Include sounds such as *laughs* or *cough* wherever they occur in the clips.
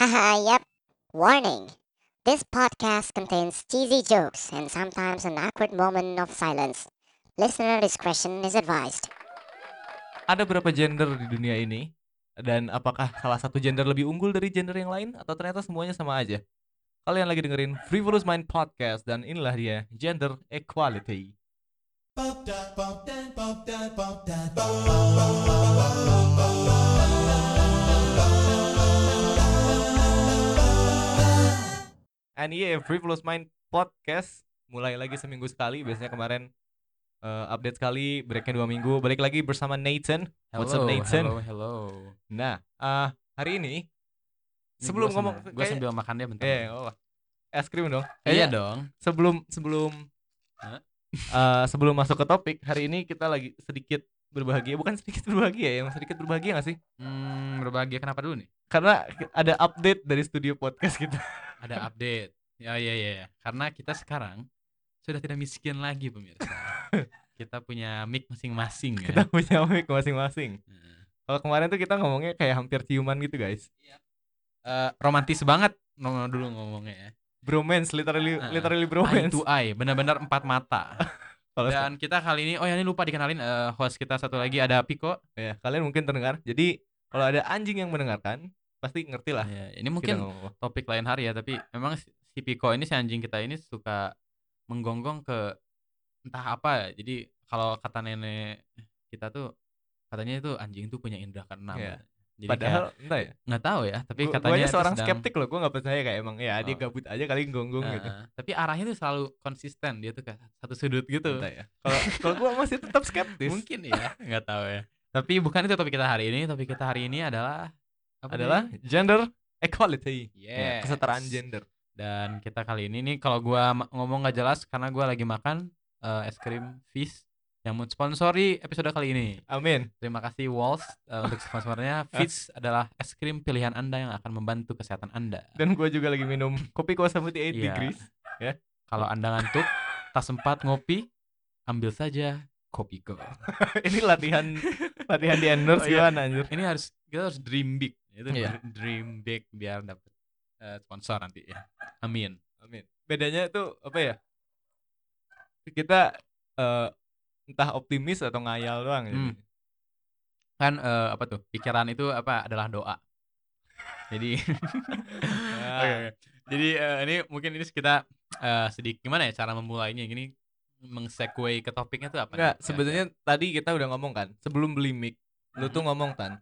Haha, yep. Warning. This podcast contains cheesy jokes and sometimes an awkward moment of silence. Listener discretion is advised. Ada berapa gender di dunia ini? Dan apakah salah satu gender lebih unggul dari gender yang lain atau ternyata semuanya sama aja? Kalian lagi dengerin Frivolous Mind Podcast dan inilah dia Gender Equality. And yeah, Frivolous Mind Podcast mulai lagi seminggu sekali. Biasanya kemarin eh, update sekali, breaknya dua minggu. Balik lagi bersama Nathan. What's up, Nathan? Hello, hello. Nah, eh, hari ini Ini sebelum gua ngomong, gua kayak- sambil makan dia bentar. eh, oh, es krim dong. Eh, iya dong. Sebelum sebelum Hah? eh, sebelum masuk ke topik hari ini kita lagi sedikit berbahagia, bukan sedikit berbahagia ya, sedikit berbahagia gak sih? Hmm, berbahagia kenapa dulu nih? Karena ada update dari studio podcast kita. Ada update. Ya, ya, ya. ya. Karena kita sekarang sudah tidak miskin lagi pemirsa. *laughs* kita punya mic masing-masing ya. Kita punya mic masing-masing. Nah, Kalau kemarin tuh kita ngomongnya kayak hampir ciuman gitu, guys. eh, romantis banget no, dulu ngomongnya ya. Bromance, literally Heeh. literally Eye bromance. to eye, benar-benar empat mata. *laughs* Dan kita kali ini, oh ya ini lupa dikenalin eh, host kita satu lagi ada Piko. ya, kalian mungkin terdengar. Jadi kalau ada anjing yang mendengarkan, pasti ngerti lah. Ya, ini mungkin topik lain hari ya tapi memang si Piko ini si anjing kita ini suka menggonggong ke entah apa ya. jadi kalau kata nenek kita tuh katanya itu anjing tuh punya indera keenam Iya. Jadi Padahal kayak entah ya. nggak tahu ya tapi Gua- katanya itu seorang sedang- skeptik loh, gue nggak percaya kayak emang ya dia Oh. gabut aja kali gonggong gitu. Heeh. tapi arahnya tuh selalu konsisten dia tuh ke satu sudut gitu Entah ya. Kalau kalau gue masih tetap skeptis. mungkin ya nggak tahu ya tapi bukan itu topik kita hari ini topik kita hari ini adalah apa adalah tadi? gender equality. Ya, Yes. kesetaraan gender. Dan kita kali ini nih kalau gua ma- ngomong nggak jelas karena gua lagi makan eh, es krim Fizz yang mensponsori episode kali ini. Amin. Terima kasih Walls eh, untuk sponsornya. *laughs* Fizz adalah es krim pilihan Anda yang akan membantu kesehatan Anda. Dan gue juga lagi minum kopi kuasa putih 8 Iya. degrees. Kalau Anda ngantuk, tak sempat ngopi, ambil saja kopi go. *laughs* Ini latihan latihan di endorse Oh, iya. gimana anjir? Ini harus kita harus dream big. Itu Iya. dream big biar dapat eh, sponsor nanti ya. Amin. Amin. Bedanya tuh apa ya? Kita eh, entah optimis atau ngayal doang ya. Hmm. Kan eh, apa tuh? Pikiran itu apa adalah doa. Jadi *laughs* Ah. Oke, oke. Jadi eh, ini mungkin ini kita eh, sedikit gimana ya cara memulainya gini mengsegue ke topiknya tuh apa? Enggak, Kira-kira? sebenarnya tadi kita udah ngomong kan, sebelum beli mic, lu tuh ngomong kan.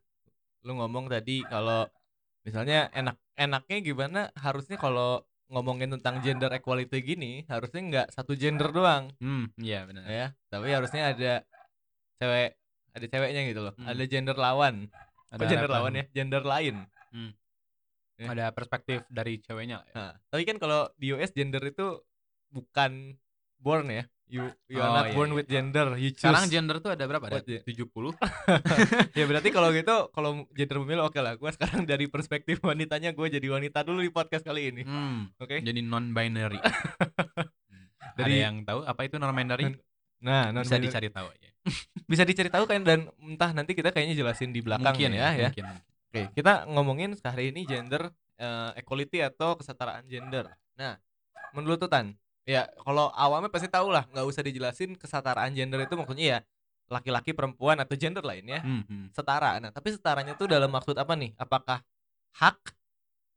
Lu ngomong tadi kalau misalnya enak enaknya gimana harusnya kalau ngomongin tentang gender equality gini, harusnya nggak satu gender doang Hmm, iya benar. ya. Tapi harusnya ada cewek ada ceweknya gitu loh. Hmm. Ada gender lawan. Ada gender apa? lawan ya? Gender lain. ya. Ada perspektif dari ceweknya. ya. Nah, tapi kan kalau di US gender itu bukan born ya. You you are Oh, not iya, born iya. with gender, you choose. Sekarang gender tuh ada berapa? Ada What the- 70. *laughs* ya berarti kalau gitu kalau gender pemilu oke lah gue sekarang dari perspektif wanitanya gue jadi wanita dulu di podcast kali ini Hmm, oke jadi non binary. *laughs* Ada Dari- yang tahu apa itu non binary? nah non Bisa dicari tahu aja. *laughs* bisa dicari tahu kan dan entah nanti kita kayaknya jelasin di belakang mungkin ya ya mungkin. oke kita ngomongin hari ini gender eh, equality atau kesetaraan gender nah menurut tuh tan ya kalau awamnya pasti tahu lah nggak usah dijelasin kesetaraan gender itu maksudnya ya laki-laki perempuan atau gender lainnya Hmm, hmm. setara. Nah, tapi setaranya tuh dalam maksud apa nih? Apakah hak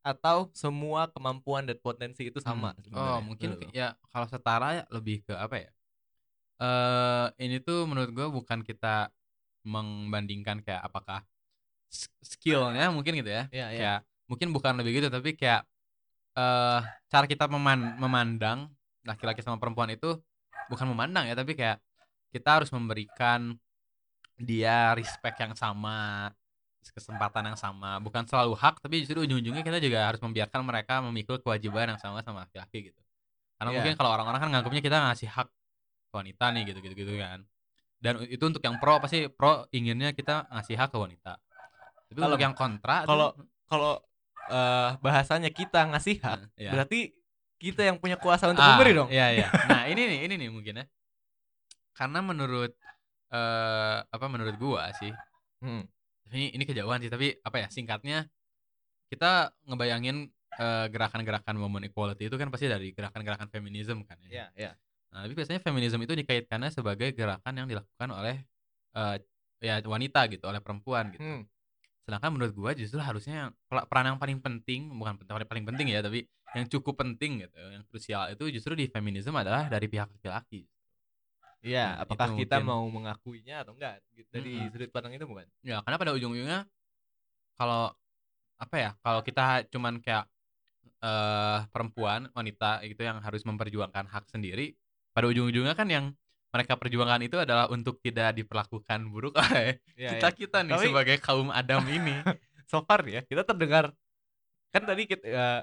atau semua kemampuan dan potensi itu sama? Hmm. sebenarnya? Oh, mungkin ke- ya kalau setara ya lebih ke apa ya? Eh ini tuh menurut gua bukan kita membandingkan kayak apakah skillnya mungkin gitu ya. Iya, iya. Kayak mungkin bukan lebih gitu tapi kayak eh cara kita meman- memandang laki-laki sama perempuan itu bukan memandang ya tapi kayak kita harus memberikan dia respect yang sama kesempatan yang sama bukan selalu hak tapi justru ujung-ujungnya kita juga harus membiarkan mereka memikul kewajiban yang sama sama laki-laki gitu karena Iya. mungkin kalau orang-orang kan nganggapnya kita ngasih hak ke wanita nih gitu gitu gitu kan dan itu untuk yang pro pasti pro inginnya kita ngasih hak ke wanita tapi Kalau- untuk yang kontra kalau- Kalau eh, bahasanya kita ngasih hak, Nah, iya. berarti kita yang punya kuasa untuk Ah, memberi dong. Iya iya. *laughs* Nah ini nih ini nih mungkin ya. Karena menurut eh apa menurut gua sih Hmm. ini ini kejauhan sih tapi apa ya singkatnya kita ngebayangin eh, gerakan-gerakan women equality itu kan pasti dari gerakan-gerakan feminisme kan ya. Iya, iya. Nah, tapi biasanya feminisme itu dikaitkannya sebagai gerakan yang dilakukan oleh eh, ya wanita gitu, oleh perempuan gitu. Hmm. Sedangkan menurut gua justru harusnya peran yang paling penting, bukan peran paling penting ya, tapi yang cukup penting gitu, yang krusial itu justru di feminisme adalah dari pihak laki-laki. Iya, Nah, apakah kita mungkin. mau mengakuinya atau enggak gitu, dari Mm-mm. sudut pandang itu bukan? Ya, karena pada ujung-ujungnya kalau apa ya, kalau kita cuman kayak eh perempuan, wanita gitu yang harus memperjuangkan hak sendiri, pada ujung-ujungnya kan yang mereka perjuangkan itu adalah untuk tidak diperlakukan buruk *laughs* oleh Iya, kita iya. kita nih Tapi- sebagai kaum Adam ini. *laughs* So far ya, kita terdengar kan tadi kita eh,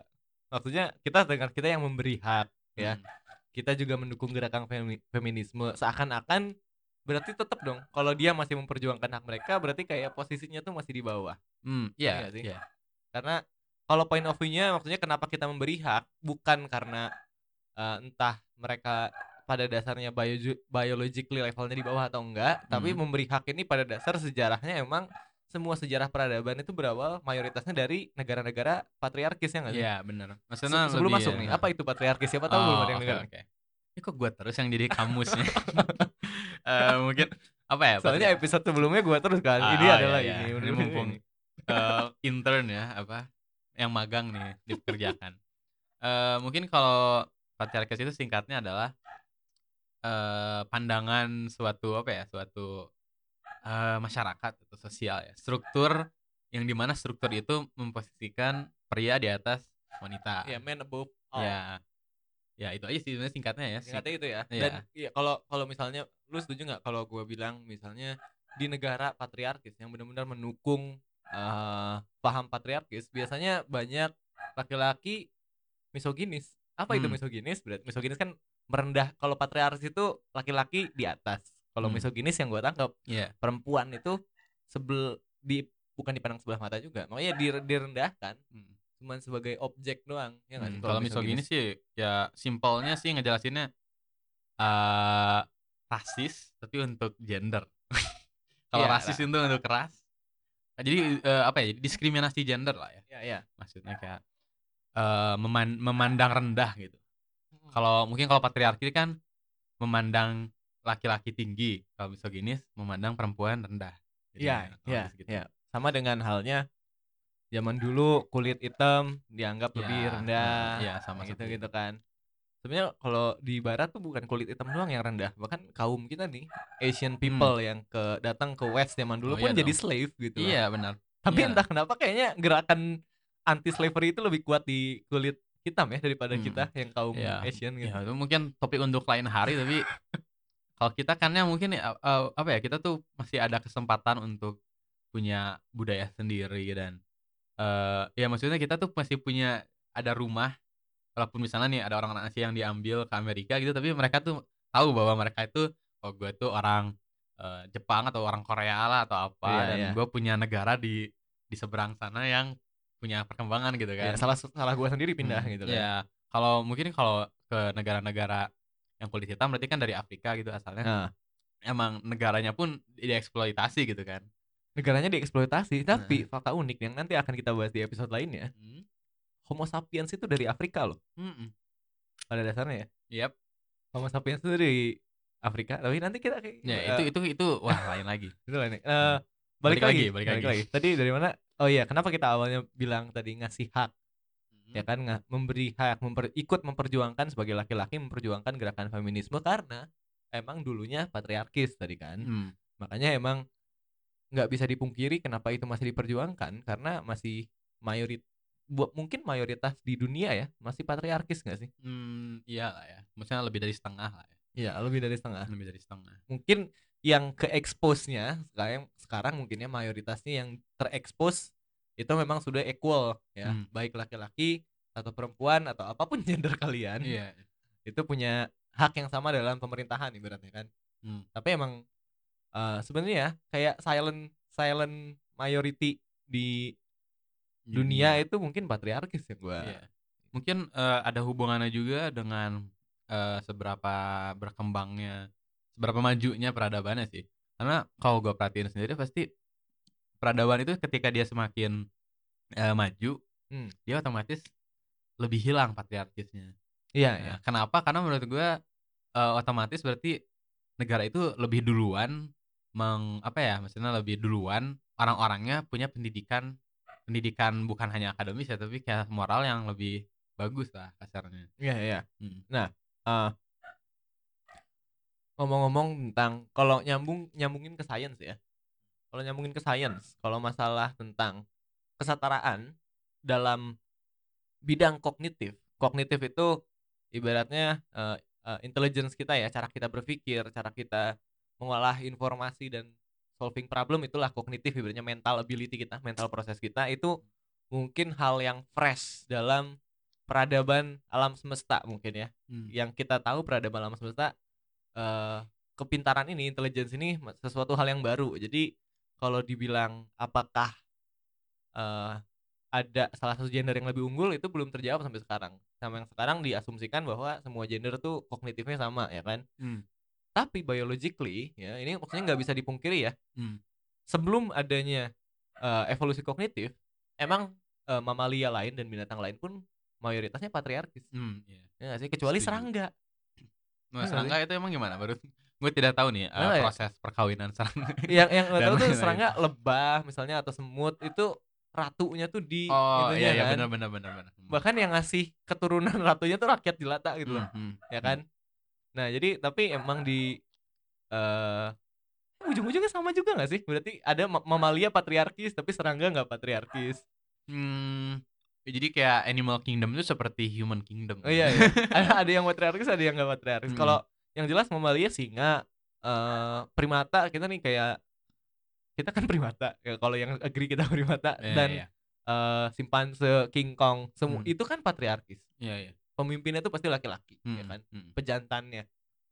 maksudnya kita dengar kita yang memberi hak ya. Hmm. Kita juga mendukung gerakan femi- feminisme seakan-akan berarti tetap dong kalau dia masih memperjuangkan hak mereka berarti kayak posisinya tuh masih di bawah. Hmm, Iya iya, nggak sih? iya. Karena kalau point of view-nya maksudnya kenapa kita memberi hak bukan karena eh, entah mereka pada dasarnya bio biologically levelnya di bawah atau enggak, tapi Hmm. memberi hak ini pada dasar sejarahnya emang semua sejarah peradaban itu berawal mayoritasnya dari negara-negara patriarkis ya nggak sih? Iya, benar. Se- Maksudnya sebelum lebih masuk ya, nih, nah. apa itu patriarkis? Siapa tahu belum Oh, ada yang dengar. oke. Ini kok gua terus yang jadi kamusnya. *laughs* Eh, mungkin apa ya? Soalnya patri- episode sebelumnya gua terus kan, Ah, ini oh, adalah iya, iya. ini. Ini bener-bener mumpung ini. eh, intern ya apa yang magang nih dikerjakan. Eh mungkin kalau patriarkis itu singkatnya adalah eh pandangan suatu apa ya suatu eh masyarakat atau sosial ya struktur yang di mana struktur itu memposisikan pria di atas wanita. Ya, man above all. Ya, ya itu aja sih sebenarnya singkatnya ya. sing- Singkatnya itu ya. Iya. Dan iya kalau kalau misalnya lu setuju nggak kalau gua bilang misalnya di negara patriarkis yang benar-benar mendukung eh, paham patriarkis, biasanya banyak laki-laki misoginis. Apa itu Hmm. misoginis? Berarti misoginis kan merendah. Kalau patriarkis itu laki-laki di atas. Kalau Hmm. misoginis yang gua tangkap Iya. perempuan itu sebel di bukan dipandang sebelah mata juga. Makanya dir- direndahkan Hmm. cuman sebagai objek doang ya Hmm, kalau misoginis misoginis? sih ya simpelnya sih ngejelasinnya eh rasis tapi untuk gender. *laughs* kalau Iya, rasis itu untuk ras. Nah, jadi eh, apa ya? Diskriminasi gender lah ya. Ya ya. Maksudnya kayak eh meman- memandang rendah gitu. Hmm. Kalau mungkin kalau patriarki kan memandang laki-laki tinggi, kalau misoginis memandang perempuan rendah. Jadi Iya, ya, iya, gitu. iya. Sama dengan halnya zaman dulu kulit hitam dianggap lebih Ya, rendah. eh, iya, sama gitu seperti gitu kan. Sebenarnya kalau di barat tuh bukan kulit hitam doang yang rendah, bahkan kaum kita nih Asian people yang ke datang ke west zaman dulu Hmm. Oh, pun iya jadi dong. slave gitu. lah. Iya, benar. Tapi iya. entah kenapa kayaknya gerakan anti slavery itu lebih kuat di kulit hitam ya daripada Hmm. kita yang kaum Iya, Asian gitu. Ya itu mungkin topik untuk lain hari tapi *laughs* kalau kita kan ya mungkin ya, eh, apa ya kita tuh masih ada kesempatan untuk punya budaya sendiri dan eh ya maksudnya kita tuh masih punya ada rumah walaupun misalnya nih ada orang Asia yang diambil ke Amerika gitu tapi mereka tuh tahu bahwa mereka itu oh gue tuh orang eh, Jepang atau orang Korea lah atau apa Iya, dan iya. gue punya negara di di seberang sana yang punya perkembangan gitu kan Ya, salah salah gua sendiri pindah Hmm, gitu kan. Ya, kalau mungkin kalau ke negara-negara yang kulit hitam berarti kan dari Afrika gitu asalnya. Nah, Emang negaranya pun dieksploitasi gitu kan. negaranya dieksploitasi, tapi Nah. fakta unik yang nanti akan kita bahas di episode lainnya, Hmm. Homo sapiens itu dari Afrika loh Mm-mm. pada dasarnya ya. Yep. Homo sapiens itu dari Afrika, tapi nanti kita kayak Ya, eh, itu itu itu wah lain lagi. *laughs* itu. Eh, Hmm. balik, Balik lagi, lagi, balik lagi. Tadi dari mana? Oh iya, kenapa kita awalnya bilang tadi ngasih hak ya kan nggak memberi hak memper, ikut memperjuangkan sebagai laki-laki memperjuangkan gerakan feminisme karena emang dulunya patriarkis tadi kan. Hmm. Makanya emang nggak bisa dipungkiri kenapa itu masih diperjuangkan karena masih mayorit buat mungkin mayoritas di dunia ya masih patriarkis nggak sih? Hmm, iya lah ya. Maksudnya lebih dari setengah lah ya. Iya, lebih dari setengah. Lebih dari setengah. Mungkin yang ke expose-nya sekarang sekarang mungkinnya mayoritasnya yang terekspos itu memang sudah equal ya, Hmm. baik laki-laki atau perempuan atau apa pun *laughs* gender kalian Iya. itu punya hak yang sama dalam pemerintahan ibaratnya kan. Hmm. Tapi emang eh, sebenarnya kayak silent silent majority di dunia itu mungkin patriarkis ya gua. Iya. Mungkin eh, ada hubungannya juga dengan eh, seberapa berkembangnya, seberapa majunya peradabannya sih. Karena kalau gue perhatiin sendiri pasti peradaban itu ketika dia semakin eh, maju, Hmm. dia otomatis lebih hilang patriarkisnya. Iya, Nah, iya. kenapa? Karena menurut gua eh, otomatis berarti negara itu lebih duluan meng apa ya? Maksudnya lebih duluan orang-orangnya punya pendidikan pendidikan bukan hanya akademis ya, tapi kayak moral yang lebih bagus lah kasarnya. Iya, iya. Mm. Nah, eh ngomong-ngomong tentang kalau nyambung nyambungin ke sains ya. Kalau nyambungin ke sains, kalau masalah tentang kesetaraan dalam bidang kognitif. Kognitif itu ibaratnya eh, eh, intelligence kita ya, cara kita berpikir, cara kita mengolah informasi dan solving problem itulah kognitif ibaratnya mental ability kita, mental proses kita itu mungkin hal yang fresh dalam peradaban alam semesta mungkin ya Hmm. yang kita tahu peradaban alam semesta eh kepintaran ini, intelligence ini sesuatu hal yang baru. Jadi kalau dibilang apakah eh ada salah satu gender yang lebih unggul itu belum terjawab sampai sekarang. Sama yang sekarang diasumsikan bahwa semua gender tuh kognitifnya sama ya kan. Hmm. Tapi biologically ya ini maksudnya nggak bisa dipungkiri ya. Hmm. Sebelum adanya eh, evolusi kognitif, emang eh, mamalia lain dan binatang lain pun mayoritasnya patriarkis. Hmm, iya. Ya sih? Kecuali Setuju. serangga. Nah, Iya serangga itu emang gimana? Baru gue tidak tahu nih eh, Kenapa ya? proses perkawinan serangga. *laughs* yang yang Dan tahu tuh serangga lebah misalnya atau semut itu ratunya tuh di Oh iya iya kan. benar benar benar benar. bahkan yang ngasih keturunan *laughs* ratunya tuh rakyat jelata gitu loh Hmm, hmm. ya kan nah jadi tapi emang di eh ujung-ujungnya sama juga nggak sih berarti ada ma- mamalia patriarkis tapi serangga nggak patriarkis Hmm, jadi kayak Animal Kingdom itu seperti Human Kingdom. oh iya, iya. *laughs* ada ada yang patriarkis ada yang nggak patriarkis Mm. kalau yang jelas mamalia singa eh primata kita nih kayak kita kan *laughs* primata ya kalau yang agree kita *laughs* primata Iya, dan iya, eh simpanse, King Kong, semua Hmm. itu kan patriarkis. iya, iya. Pemimpinnya tuh pasti laki-laki, ya Hmm, kan? hmm. Pejantannya.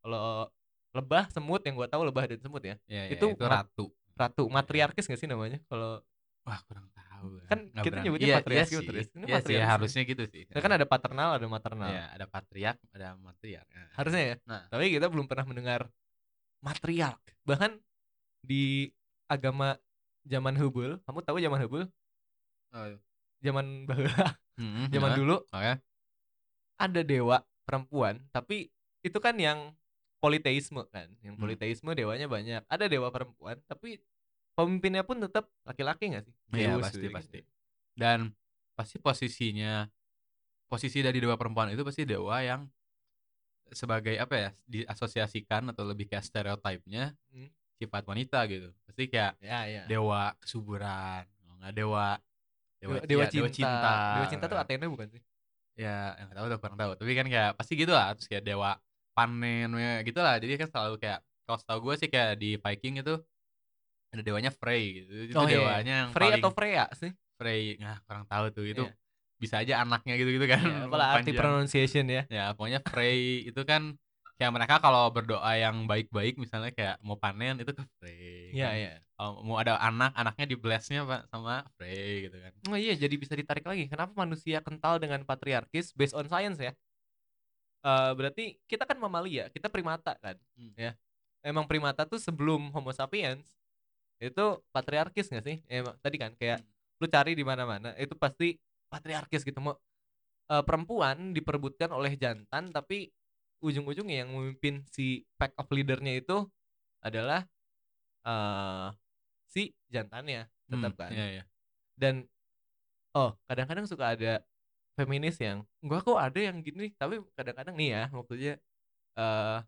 Kalau lebah, semut yang gua tahu lebah dan semut ya. Iya, iya, Itu itu, ratu. Ratu matriarkis gak sih namanya? Kalau Wah kurang tahu. Kan Nggak kita berani. nyebutnya Iya, patriarki, iya sih. patriarki. Ini Iya sih, harusnya gitu sih. ya kan ada paternal, ada maternal. Iya, ada patriark, ada matriark. Nah, Harusnya ya. Nah, Tapi kita belum pernah mendengar matriark. Bahkan di agama zaman Hubul, kamu tahu zaman Hubul? oh, Zaman baheula, hmm, zaman ya. dulu Oke. ada dewa perempuan tapi itu kan yang politeisme kan yang Hmm. politeisme dewanya banyak ada dewa perempuan tapi pemimpinnya pun tetap laki-laki nggak sih Iya, Zeus pasti, gitu. pasti. Dan pasti posisinya posisi dari dewa perempuan itu pasti dewa yang sebagai apa ya diasosiasikan atau lebih kayak stereotipnya Hmm. sifat wanita gitu pasti kayak ya ya dewa kesuburan nggak dewa dewa, iya, dewa cinta. cinta dewa cinta tuh Athena bukan sih ya yang nggak tahu tuh kurang tahu tapi kan kayak pasti gitu lah terus kayak dewa panen ya gitu lah jadi kan selalu kayak kalau setahu gue sih kayak di Viking itu ada dewanya Frey gitu. Itu Oh, iya. dewanya yang Frey paling atau Freya sih? Frey. Nah kurang tahu tuh. Itu Iya. bisa aja anaknya gitu gitu kan ya, apalah arti pronunciation ya. Ya pokoknya Frey itu kan kayak mereka kalau berdoa yang baik-baik misalnya kayak mau panen itu ke Frey. Iya kan. iya. kalau mau ada anak anaknya di blessnya pak sama Frey gitu kan. Oh iya jadi bisa ditarik lagi. Kenapa manusia kental dengan patriarkis based on science ya? Eh berarti kita kan mamalia kita primata kan Hmm. ya. Emang primata tuh sebelum Homo sapiens itu patriarkis nggak sih? Emang tadi kan kayak Hmm. lu cari di mana-mana itu pasti patriarkis gitu. Mau eh, perempuan diperebutkan oleh jantan tapi ujung-ujungnya yang memimpin si pack of leadernya itu adalah eh si jantannya tetap Hmm, kan. iya iya. Dan oh kadang-kadang suka ada feminis yang gua kok ada yang gini. Tapi kadang-kadang nih ya maksudnya eh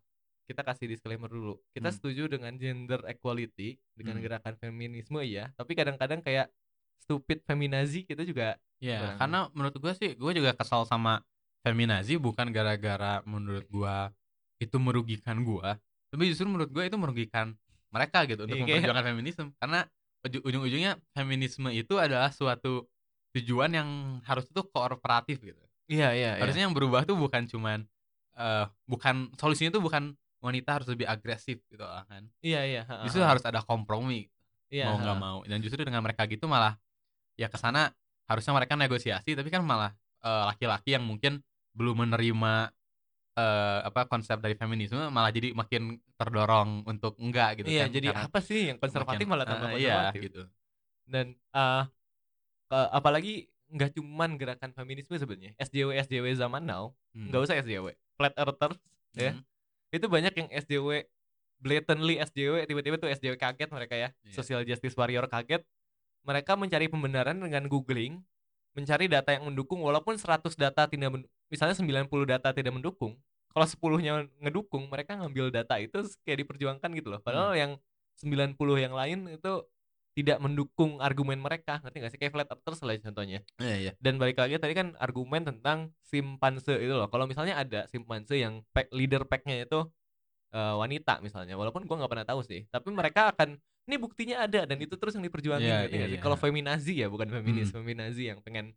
kita kasih disclaimer dulu kita Hmm. setuju dengan gender equality dengan Hmm. gerakan feminisme ya tapi kadang-kadang kayak stupid feminazi kita juga Iya, Kurang. karena menurut gua sih, gua juga kesal sama feminazi bukan gara-gara menurut gua itu merugikan gua, tapi justru menurut gua itu merugikan mereka gitu untuk Iya, kayak- memperjuangkan feminisme. Karena uju- ujung-ujungnya feminisme itu adalah suatu tujuan yang harus itu kooperatif gitu. iya iya iya. Harusnya yang berubah tuh bukan cuman eh bukan solusinya tuh bukan wanita harus lebih agresif gitu lah kan. iya iya ha, Justru ha, harus ada kompromi iya, mau nggak mau. Dan justru dengan mereka gitu malah ya ke sana harusnya mereka negosiasi tapi kan malah eh, laki-laki yang mungkin belum menerima eh, apa konsep dari feminisme malah jadi makin terdorong untuk enggak gitu iya kan. jadi karena apa sih yang konservatif makin- malah tambah iya konservatif? gitu. Dan eh ke- apalagi nggak cuman gerakan feminisme sebenarnya. SJW SJW zaman now Hmm. nggak usah SJW flat earthers ya. Hmm. Itu banyak yang SJW blatantly SJW tiba-tiba tuh SJW kaget mereka ya. Iya. social justice warrior kaget. Mereka mencari pembenaran dengan googling mencari data yang mendukung walaupun 100 data tidak misalnya 90 data tidak mendukung kalau 10-nya ngedukung mereka ngambil data itu kayak diperjuangkan gitu loh. Padahal yang 90 yang lain itu tidak mendukung argumen mereka ngerti gak sih kayak flat earthers lah contohnya Iya, iya. dan balik lagi tadi kan argumen tentang simpanse itu loh kalau misalnya ada simpanse yang pack, leader packnya itu eh, wanita misalnya walaupun gua nggak pernah tahu sih tapi mereka akan ini buktinya ada dan itu terus yang diperjuangin Iya, ngerti iya, nggak sih iya. kalau feminazi ya bukan feminis Hmm. feminazi yang pengen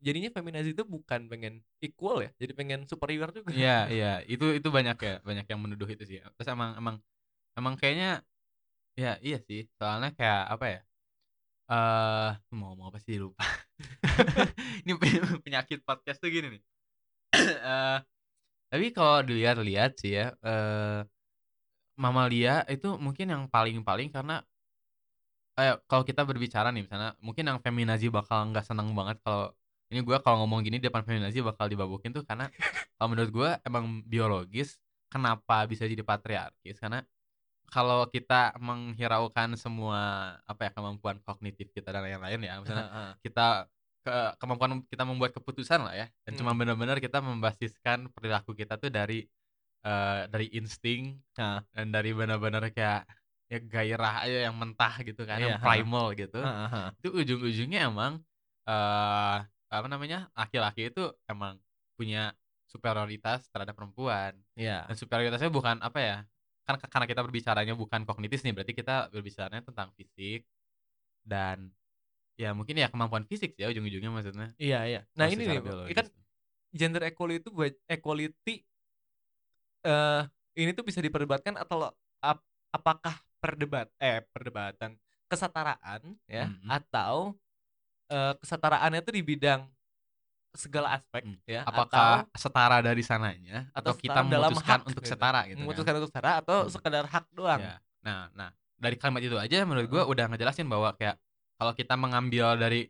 jadinya feminazi itu bukan pengen equal ya jadi pengen superior juga Iya, *laughs* iya. Itu itu banyak ya, banyak yang menuduh itu sih. Terus emang emang emang kayaknya ya iya sih. Soalnya kayak apa ya? Eh, mau ngomong apa sih lupa. *laughs* Ini peny- penyakit podcast tuh gini nih. *clears throat* Eh, tapi kalau dilihat-lihat sih ya, eh mamalia itu mungkin yang paling-paling karena eh kalau kita berbicara nih misalnya mungkin yang feminazi bakal nggak seneng banget kalau ini gua kalau ngomong gini depan feminazi bakal dibabukin tuh karena kalau menurut gua emang biologis kenapa bisa jadi patriarkis karena kalau kita menghiraukan semua apa ya kemampuan kognitif kita dan lain-lain ya misalnya kita ke kemampuan kita membuat keputusan lah ya dan cuma Hmm. benar-benar kita membasiskan perilaku kita tuh dari eh, dari insting Nah. dan dari benar-benar kayak ya gairah aja yang mentah gitu kan Iya, yang ha. primal gitu Heeh, heeh. itu ujung-ujungnya emang eh apa namanya laki-laki itu emang punya superioritas terhadap perempuan Iya. dan superioritasnya bukan apa ya kan karena kita berbicaranya bukan kognitif nih berarti kita berbicaranya tentang fisik dan ya mungkin ya kemampuan fisik sih ya ujung-ujungnya maksudnya Iya, iya. Nah, ini nih, biologis. kan gender equality itu equality eh ini tuh bisa diperdebatkan atau ap- apakah perdebat eh perdebatan kesetaraan ya Mhm. atau eh kesetaraannya itu di bidang segala aspek Hmm. ya apakah atau setara dari sananya atau, atau kita memutuskan hak untuk gitu. setara gitu kan? memutuskan untuk setara atau Hmm. sekedar hak doang Ya. Nah, nah dari kalimat itu aja menurut gua Heeh. udah ngejelasin bahwa kayak kalau kita mengambil dari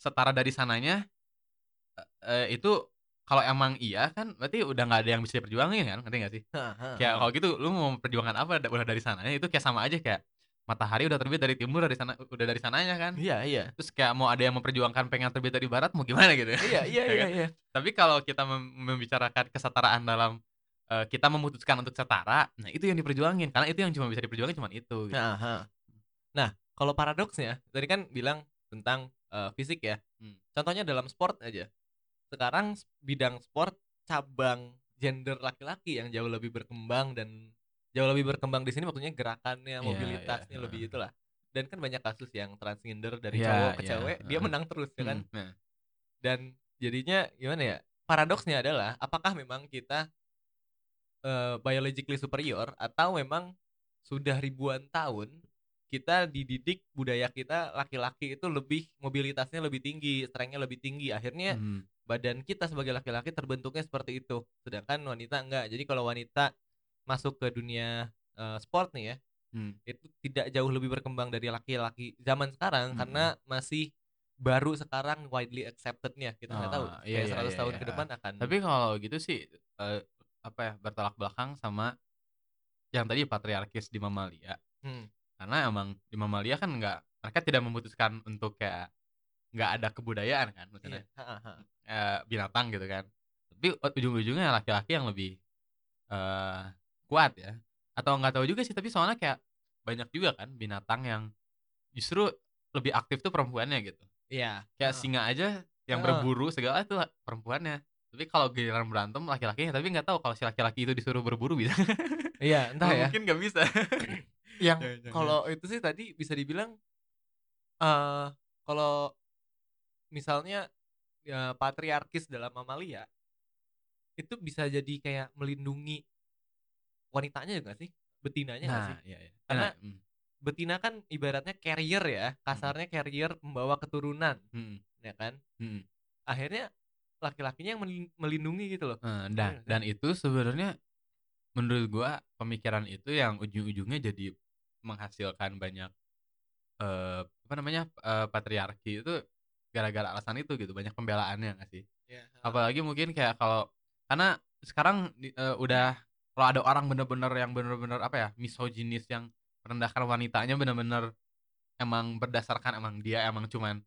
setara dari sananya eh, eh, itu kalau emang iya kan berarti udah nggak ada yang bisa diperjuangin kan ngerti gak sih? Kayak kalau gitu lu mau memperjuangkan apa da- udah dari sananya itu kayak sama aja kayak matahari udah terbit dari timur dari sana udah dari sananya kan. iya iya Terus kayak mau ada yang memperjuangkan pengen terbit dari barat mau gimana gitu ya. iya iya *laughs* Ya iya kan? iya Tapi kalau kita mem- membicarakan kesetaraan dalam eh, kita memutuskan untuk setara, nah itu yang diperjuangin karena itu yang cuma bisa diperjuangin cuma itu. Gitu. Nah, nah kalau paradoksnya tadi kan bilang tentang eh, fisik ya. Hmm. Contohnya dalam sport aja. Sekarang bidang sport cabang gender laki-laki yang jauh lebih berkembang dan jauh lebih berkembang di sini maksudnya gerakannya, Iya, mobilitasnya iya, lebih heeh. itulah. Dan kan banyak kasus yang transgender dari Iya, cowok ke iya, cewek dia menang terus ya kan. Hmm, nah. Dan jadinya gimana ya? Paradoksnya adalah apakah memang kita eh, biologically superior atau memang sudah ribuan tahun kita dididik budaya kita laki-laki itu lebih mobilitasnya lebih tinggi, strengthnya lebih tinggi. Akhirnya Hmm. badan kita sebagai laki-laki terbentuknya seperti itu. Sedangkan wanita enggak. Jadi kalau wanita masuk ke dunia eh, sport nih ya, Hmm. itu tidak jauh lebih berkembang dari laki-laki zaman sekarang Mm-mm. karena masih baru sekarang widely acceptednya kita nggak tahu Oh, iya, kayak iya, 100 iya, tahun iya. ke depan akan Tapi kalau gitu sih eh, apa ya bertolak belakang sama yang tadi patriarkis di mamalia. Hmm. Karena emang di mamalia kan nggak mereka tidak memutuskan untuk kayak nggak ada kebudayaan kan maksudnya Iya. eh, binatang gitu kan. Tapi ujung-ujungnya laki-laki yang lebih eh kuat ya. Atau nggak tahu juga sih tapi soalnya kayak banyak juga kan binatang yang justru lebih aktif tuh perempuannya gitu. Iya. Kayak Heeh. singa aja yang Heeh. berburu segala itu perempuannya. Tapi kalau giliran berantem laki-lakinya tapi nggak tahu kalau si laki-laki itu disuruh berburu bisa. *laughs* Iya, entah ya. Mungkin nggak bisa. *coughs* Yang kalau itu sih tadi bisa dibilang eh kalau misalnya ya, patriarkis dalam mamalia itu bisa jadi kayak melindungi wanitanya juga sih, betinanya nggak sih? Nah, iya, iya. Karena- Nah, mm, Betina kan ibaratnya carrier ya, kasarnya carrier pembawa keturunan, mm, ya kan? mm. Akhirnya laki-lakinya yang melin- melindungi gitu loh. Eh, Iya dan dan itu sebenarnya menurut gua pemikiran itu yang ujung-ujungnya jadi menghasilkan banyak eh apa namanya eh, patriarki itu gara-gara alasan itu gitu banyak pembelaannya nggak sih Iya, apalagi mungkin kayak kalau karena sekarang eh, udah kalau ada orang bener-bener yang bener-bener apa ya misoginis yang merendahkan wanitanya bener-bener emang berdasarkan emang dia emang cuman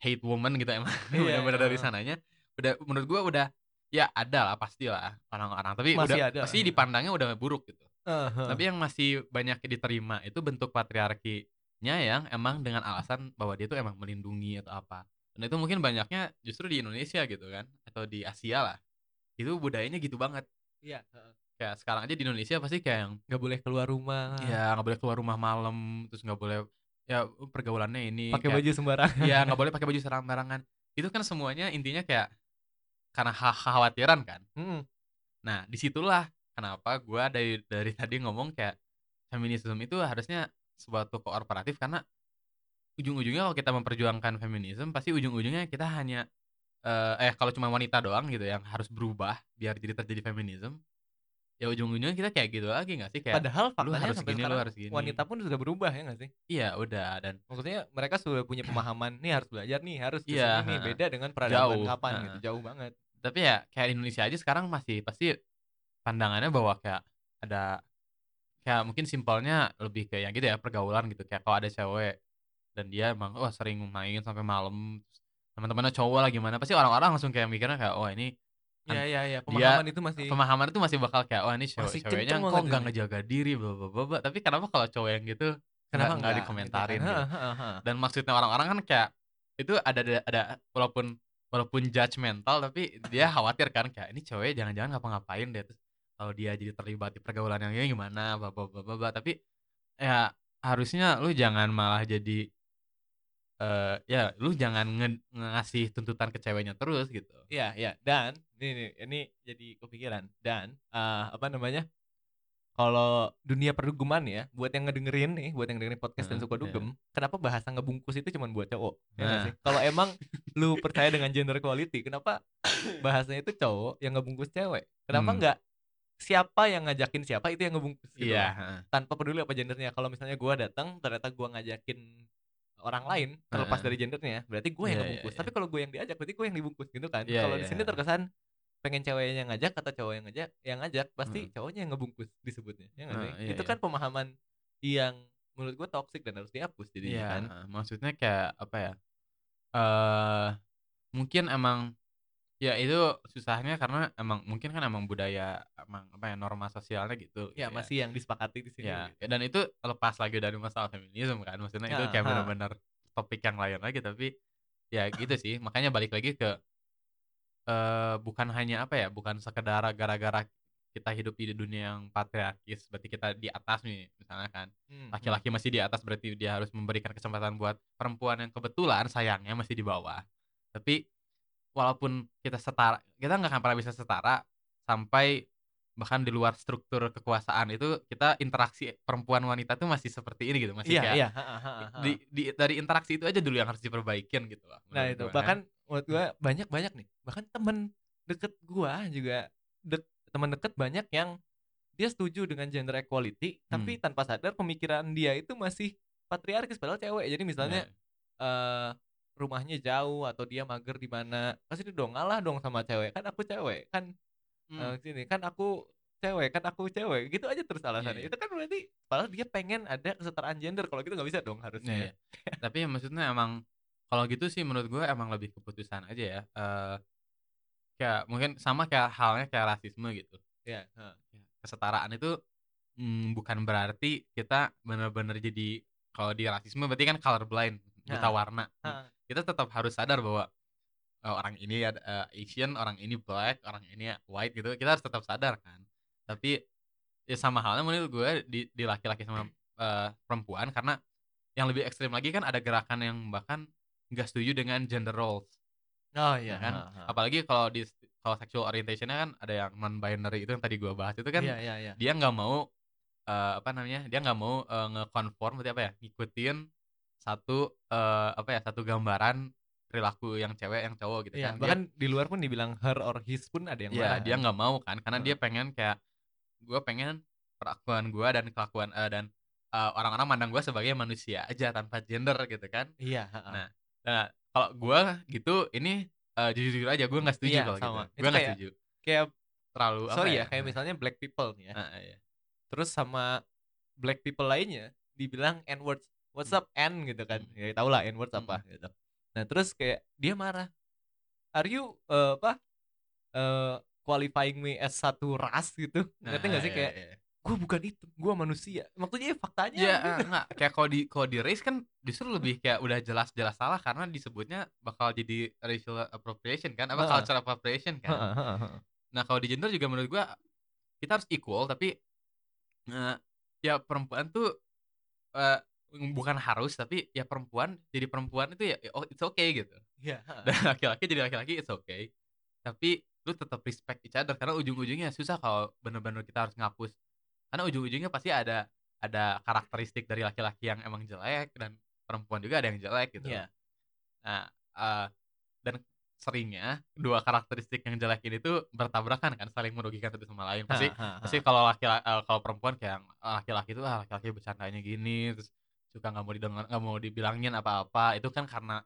hate woman gitu emang Iya, *laughs* bener-bener dari heeh. sananya udah menurut gua udah ya ada lah pasti lah orang-orang tapi Masih udah ada pasti heeh. dipandangnya udah buruk gitu Heeh. tapi yang masih banyak diterima itu bentuk patriarkinya yang emang dengan alasan bahwa dia tuh emang melindungi atau apa dan itu mungkin banyaknya justru di Indonesia gitu kan atau di Asia lah itu budayanya gitu banget Iya. Kayak sekarang aja di Indonesia pasti kayak yang nggak boleh keluar rumah. Ya nggak boleh keluar rumah malam terus nggak boleh ya pergaulannya ini pakai baju sembarangan. ya nggak *laughs* boleh pakai baju sembarangan. Itu kan semuanya intinya kayak karena kha- kekhawatiran kan. Mm-mm. nah di situlah kenapa gua dari dari tadi ngomong kayak feminisme itu harusnya suatu kooperatif karena ujung-ujungnya kalau kita memperjuangkan feminisme pasti ujung-ujungnya kita hanya eh, eh kalau cuma wanita doang gitu yang harus berubah biar jadi terjadi feminisme ya ujung-ujungnya kita kayak gitu lagi nggak sih? Kayak padahal lu faktanya harus sampai gini lu sekarang harus gini. wanita pun sudah berubah ya nggak sih? Iya udah dan maksudnya mereka sudah punya pemahaman nih harus belajar nih harus Iya, heeh. beda dengan peradaban Jauh, kapan heeh. gitu jauh banget. Tapi ya kayak di Indonesia aja sekarang masih pasti pandangannya bahwa kayak ada kayak mungkin simpelnya lebih kayak yang gitu ya pergaulan gitu. Kayak kalau ada cewek dan dia emang wah sering main sampai malam teman-temannya cowok lah gimana pasti orang-orang langsung kayak mikirnya kayak oh ini Iya iya iya. dia- pemahaman itu masih pemahaman itu masih bakal kayak oh ini cewek Masih ceweknya kok nggak ngejaga diri bla bla bla tapi kenapa kalau cowok yang gitu kenapa nggak dikomentarin gitu? dan maksudnya orang-orang kan kayak itu ada ada, ada walaupun walaupun judgmental tapi dia khawatir kan kayak ini cewek jangan-jangan ngapa-ngapain deh terus kalau dia jadi terlibat di pergaulan yang ini gimana? Bla bla bla. tapi ya harusnya lu jangan malah jadi eh ya lu jangan nge- ngasih tuntutan ke ceweknya terus gitu Iya, iya. Dan ini nih, ini jadi kepikiran. Dan eh, apa namanya? Kalau dunia perduguman ya, buat yang ngedengerin nih, buat yang dengerin podcast dan Heeh, suka iya. dugem, kenapa bahasa ngebungkus itu cuma buat cowok? Ya Nah. sih? Kalau emang lu percaya dengan gender equality, kenapa bahasanya itu cowok yang ngebungkus cewek? Kenapa Hmm. nggak siapa yang ngajakin siapa itu yang ngebungkus gitu heeh. tanpa peduli apa gendernya. Kalau misalnya gua datang, ternyata gua ngajakin orang lain terlepas Heeh. dari gendernya, berarti gue yang Iya, iya, ngebungkus. iya. Tapi kalau gue yang diajak, berarti gue yang dibungkus gitu kan. Iya, kalau di iya, sini heeh. terkesan pengen ceweknya yang ngajak atau cowok yang ngajak, yang ngajak pasti Hmm. cowoknya yang ngebungkus disebutnya. Ya nggak sih? Iya, Itu iya. kan pemahaman yang menurut gue toxic dan harus dihapus jadinya Iya, kan. maksudnya kayak apa ya? Eh mungkin emang ya itu susahnya karena emang mungkin kan emang budaya emang apa ya norma sosialnya gitu. Ya, gitu masih yang disepakati di sini. Ya, gitu. dan itu lepas lagi dari masalah feminisme kan. Maksudnya itu Ya, kayak ha. benar-benar topik yang lain lagi tapi ya gitu sih. Makanya balik lagi ke eh bukan hanya apa ya? Bukan sekedar gara-gara kita hidup di dunia yang patriarkis berarti kita di atas nih misalnya kan Hmm, hmm. laki-laki masih di atas berarti dia harus memberikan kesempatan buat perempuan yang kebetulan sayangnya masih di bawah tapi walaupun kita setara kita nggak akan pernah bisa setara sampai bahkan di luar struktur kekuasaan itu kita interaksi perempuan wanita tuh masih seperti ini gitu masih Iya, kayak iya. ha, ha, ha, di, di- dari interaksi itu aja dulu yang harus diperbaikin gitu loh Nah itu gua, kan. bahkan menurut gua banyak banyak nih bahkan temen deket gua juga dek teman deket banyak yang dia setuju dengan gender equality tapi Hmm. tanpa sadar pemikiran dia itu masih patriarkis padahal cewek jadi misalnya Ya, eh rumahnya jauh atau dia mager di mana pasti dia dong ngalah dong sama cewek. Kan aku cewek kan hmm, eh, sini kan aku cewek kan aku cewek. Gitu aja terus alasannya. Iya. itu kan berarti padahal dia pengen ada kesetaraan gender. Kalau gitu nggak bisa dong Iya, harusnya. Iya. tapi ya maksudnya emang kalau gitu sih menurut gue emang lebih keputusan aja ya eh kayak mungkin sama kayak halnya kayak rasisme gitu. Ya ha. Ya, kesetaraan itu mm, bukan berarti kita benar-benar jadi kalau di rasisme berarti kan colorblind buta Ha. warna. Ha. kita tetap harus sadar bahwa oh, orang ini ada eh, Asian orang ini black orang ini white gitu kita harus tetap sadar kan. Tapi ya sama halnya menurut gue di di laki-laki sama eh, perempuan karena yang lebih ekstrim lagi kan ada gerakan yang bahkan nggak setuju dengan gender roles. Oh ya iya kan? Ha, ha. apalagi kalau di kalau sexual orientationnya kan ada yang non binary itu yang tadi gua bahas itu kan iya iya iya. dia nggak mau eh, apa namanya dia nggak mau eh, ngekonform berarti apa ya ngikutin satu eh, apa ya satu gambaran perilaku yang cewek yang cowok gitu Iya, kan Dia- bahkan di luar pun dibilang her or his pun ada yang Iya, marah dia kan. nggak mau kan, karena dia Heeh. pengen kayak gue pengen perlakuan gue dan kelakuan eh, dan eh, orang-orang mandang gue sebagai manusia aja tanpa gender gitu kan. Iya, heeh. Nah, Nah, kalau gua gitu ini eh, jujur-jujur aja gua nggak setuju Iya, kalau sama. gitu Itu gua nggak setuju kayak terlalu apa sorry ya ya kayak misalnya black people nih ya Ah, ah, iya. terus sama black people lainnya dibilang n words what's Hmm. up n gitu kan Hmm. ya tau lah n words apa gitu nah terus kayak dia marah are you eh, apa eh qualifying me as satu ras gitu ngerti Nah, gak sih iya, kayak iya. gue bukan itu gue manusia maksudnya ya faktanya Ya gitu. eh, enggak kayak kalau di kalau di race kan justru lebih kayak udah jelas-jelas salah karena disebutnya bakal jadi racial appropriation kan apa Heeh. cultural appropriation kan. Heeh, heeh, heeh. Nah, kalau di gender juga menurut gua kita harus equal tapi eh, ya perempuan tuh eh, bukan harus tapi ya perempuan jadi perempuan itu ya ya, oh it's okay gitu. Iya, *laughs* heeh. Dan laki-laki jadi laki-laki it's okay. Tapi lu tetap respect each other karena ujung-ujungnya susah kalau bener-bener kita harus ngapus. Karena ujung-ujungnya pasti ada ada karakteristik dari laki-laki yang emang jelek dan perempuan juga ada yang jelek gitu. Iya. Nah, eh, dan seringnya dua karakteristik yang jelek ini tuh bertabrakan kan saling merugikan satu sama lain. Pasti Ha, ha, ha. pasti kalau laki eh, kalau perempuan kayak ah, laki-laki tuh ah, laki-laki bercandanya gini terus suka nggak mau didengar nggak mau dibilangin apa-apa itu kan karena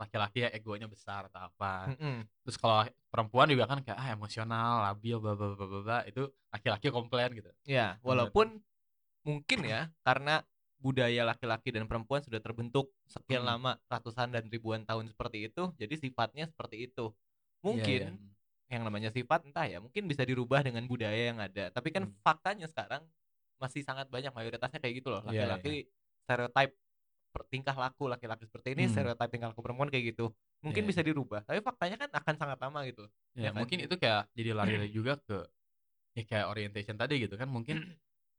laki-laki ya egonya besar atau apa Mm-mm. terus kalau perempuan juga kan kayak ah emosional labil bla bla bla bla itu laki-laki komplain gitu Ya, walaupun mungkin ya karena budaya laki-laki dan perempuan sudah terbentuk sekian Hmm. lama ratusan dan ribuan tahun seperti itu, jadi sifatnya seperti itu. Iya, Mungkin iya. yang namanya sifat entah ya, mungkin bisa dirubah dengan budaya yang ada. Tapi kan Hmm. faktanya sekarang masih sangat banyak mayoritasnya kayak gitu loh. Iya, Laki-laki stereotype tingkah laku laki-laki seperti ini, Hmm. stereotype tingkah laku perempuan kayak gitu. Mungkin Iya, bisa dirubah, tapi faktanya kan akan sangat lama gitu. ya, ya kan? mungkin itu kayak jadi lari *clears throat* juga ke ya kayak orientation tadi gitu kan mungkin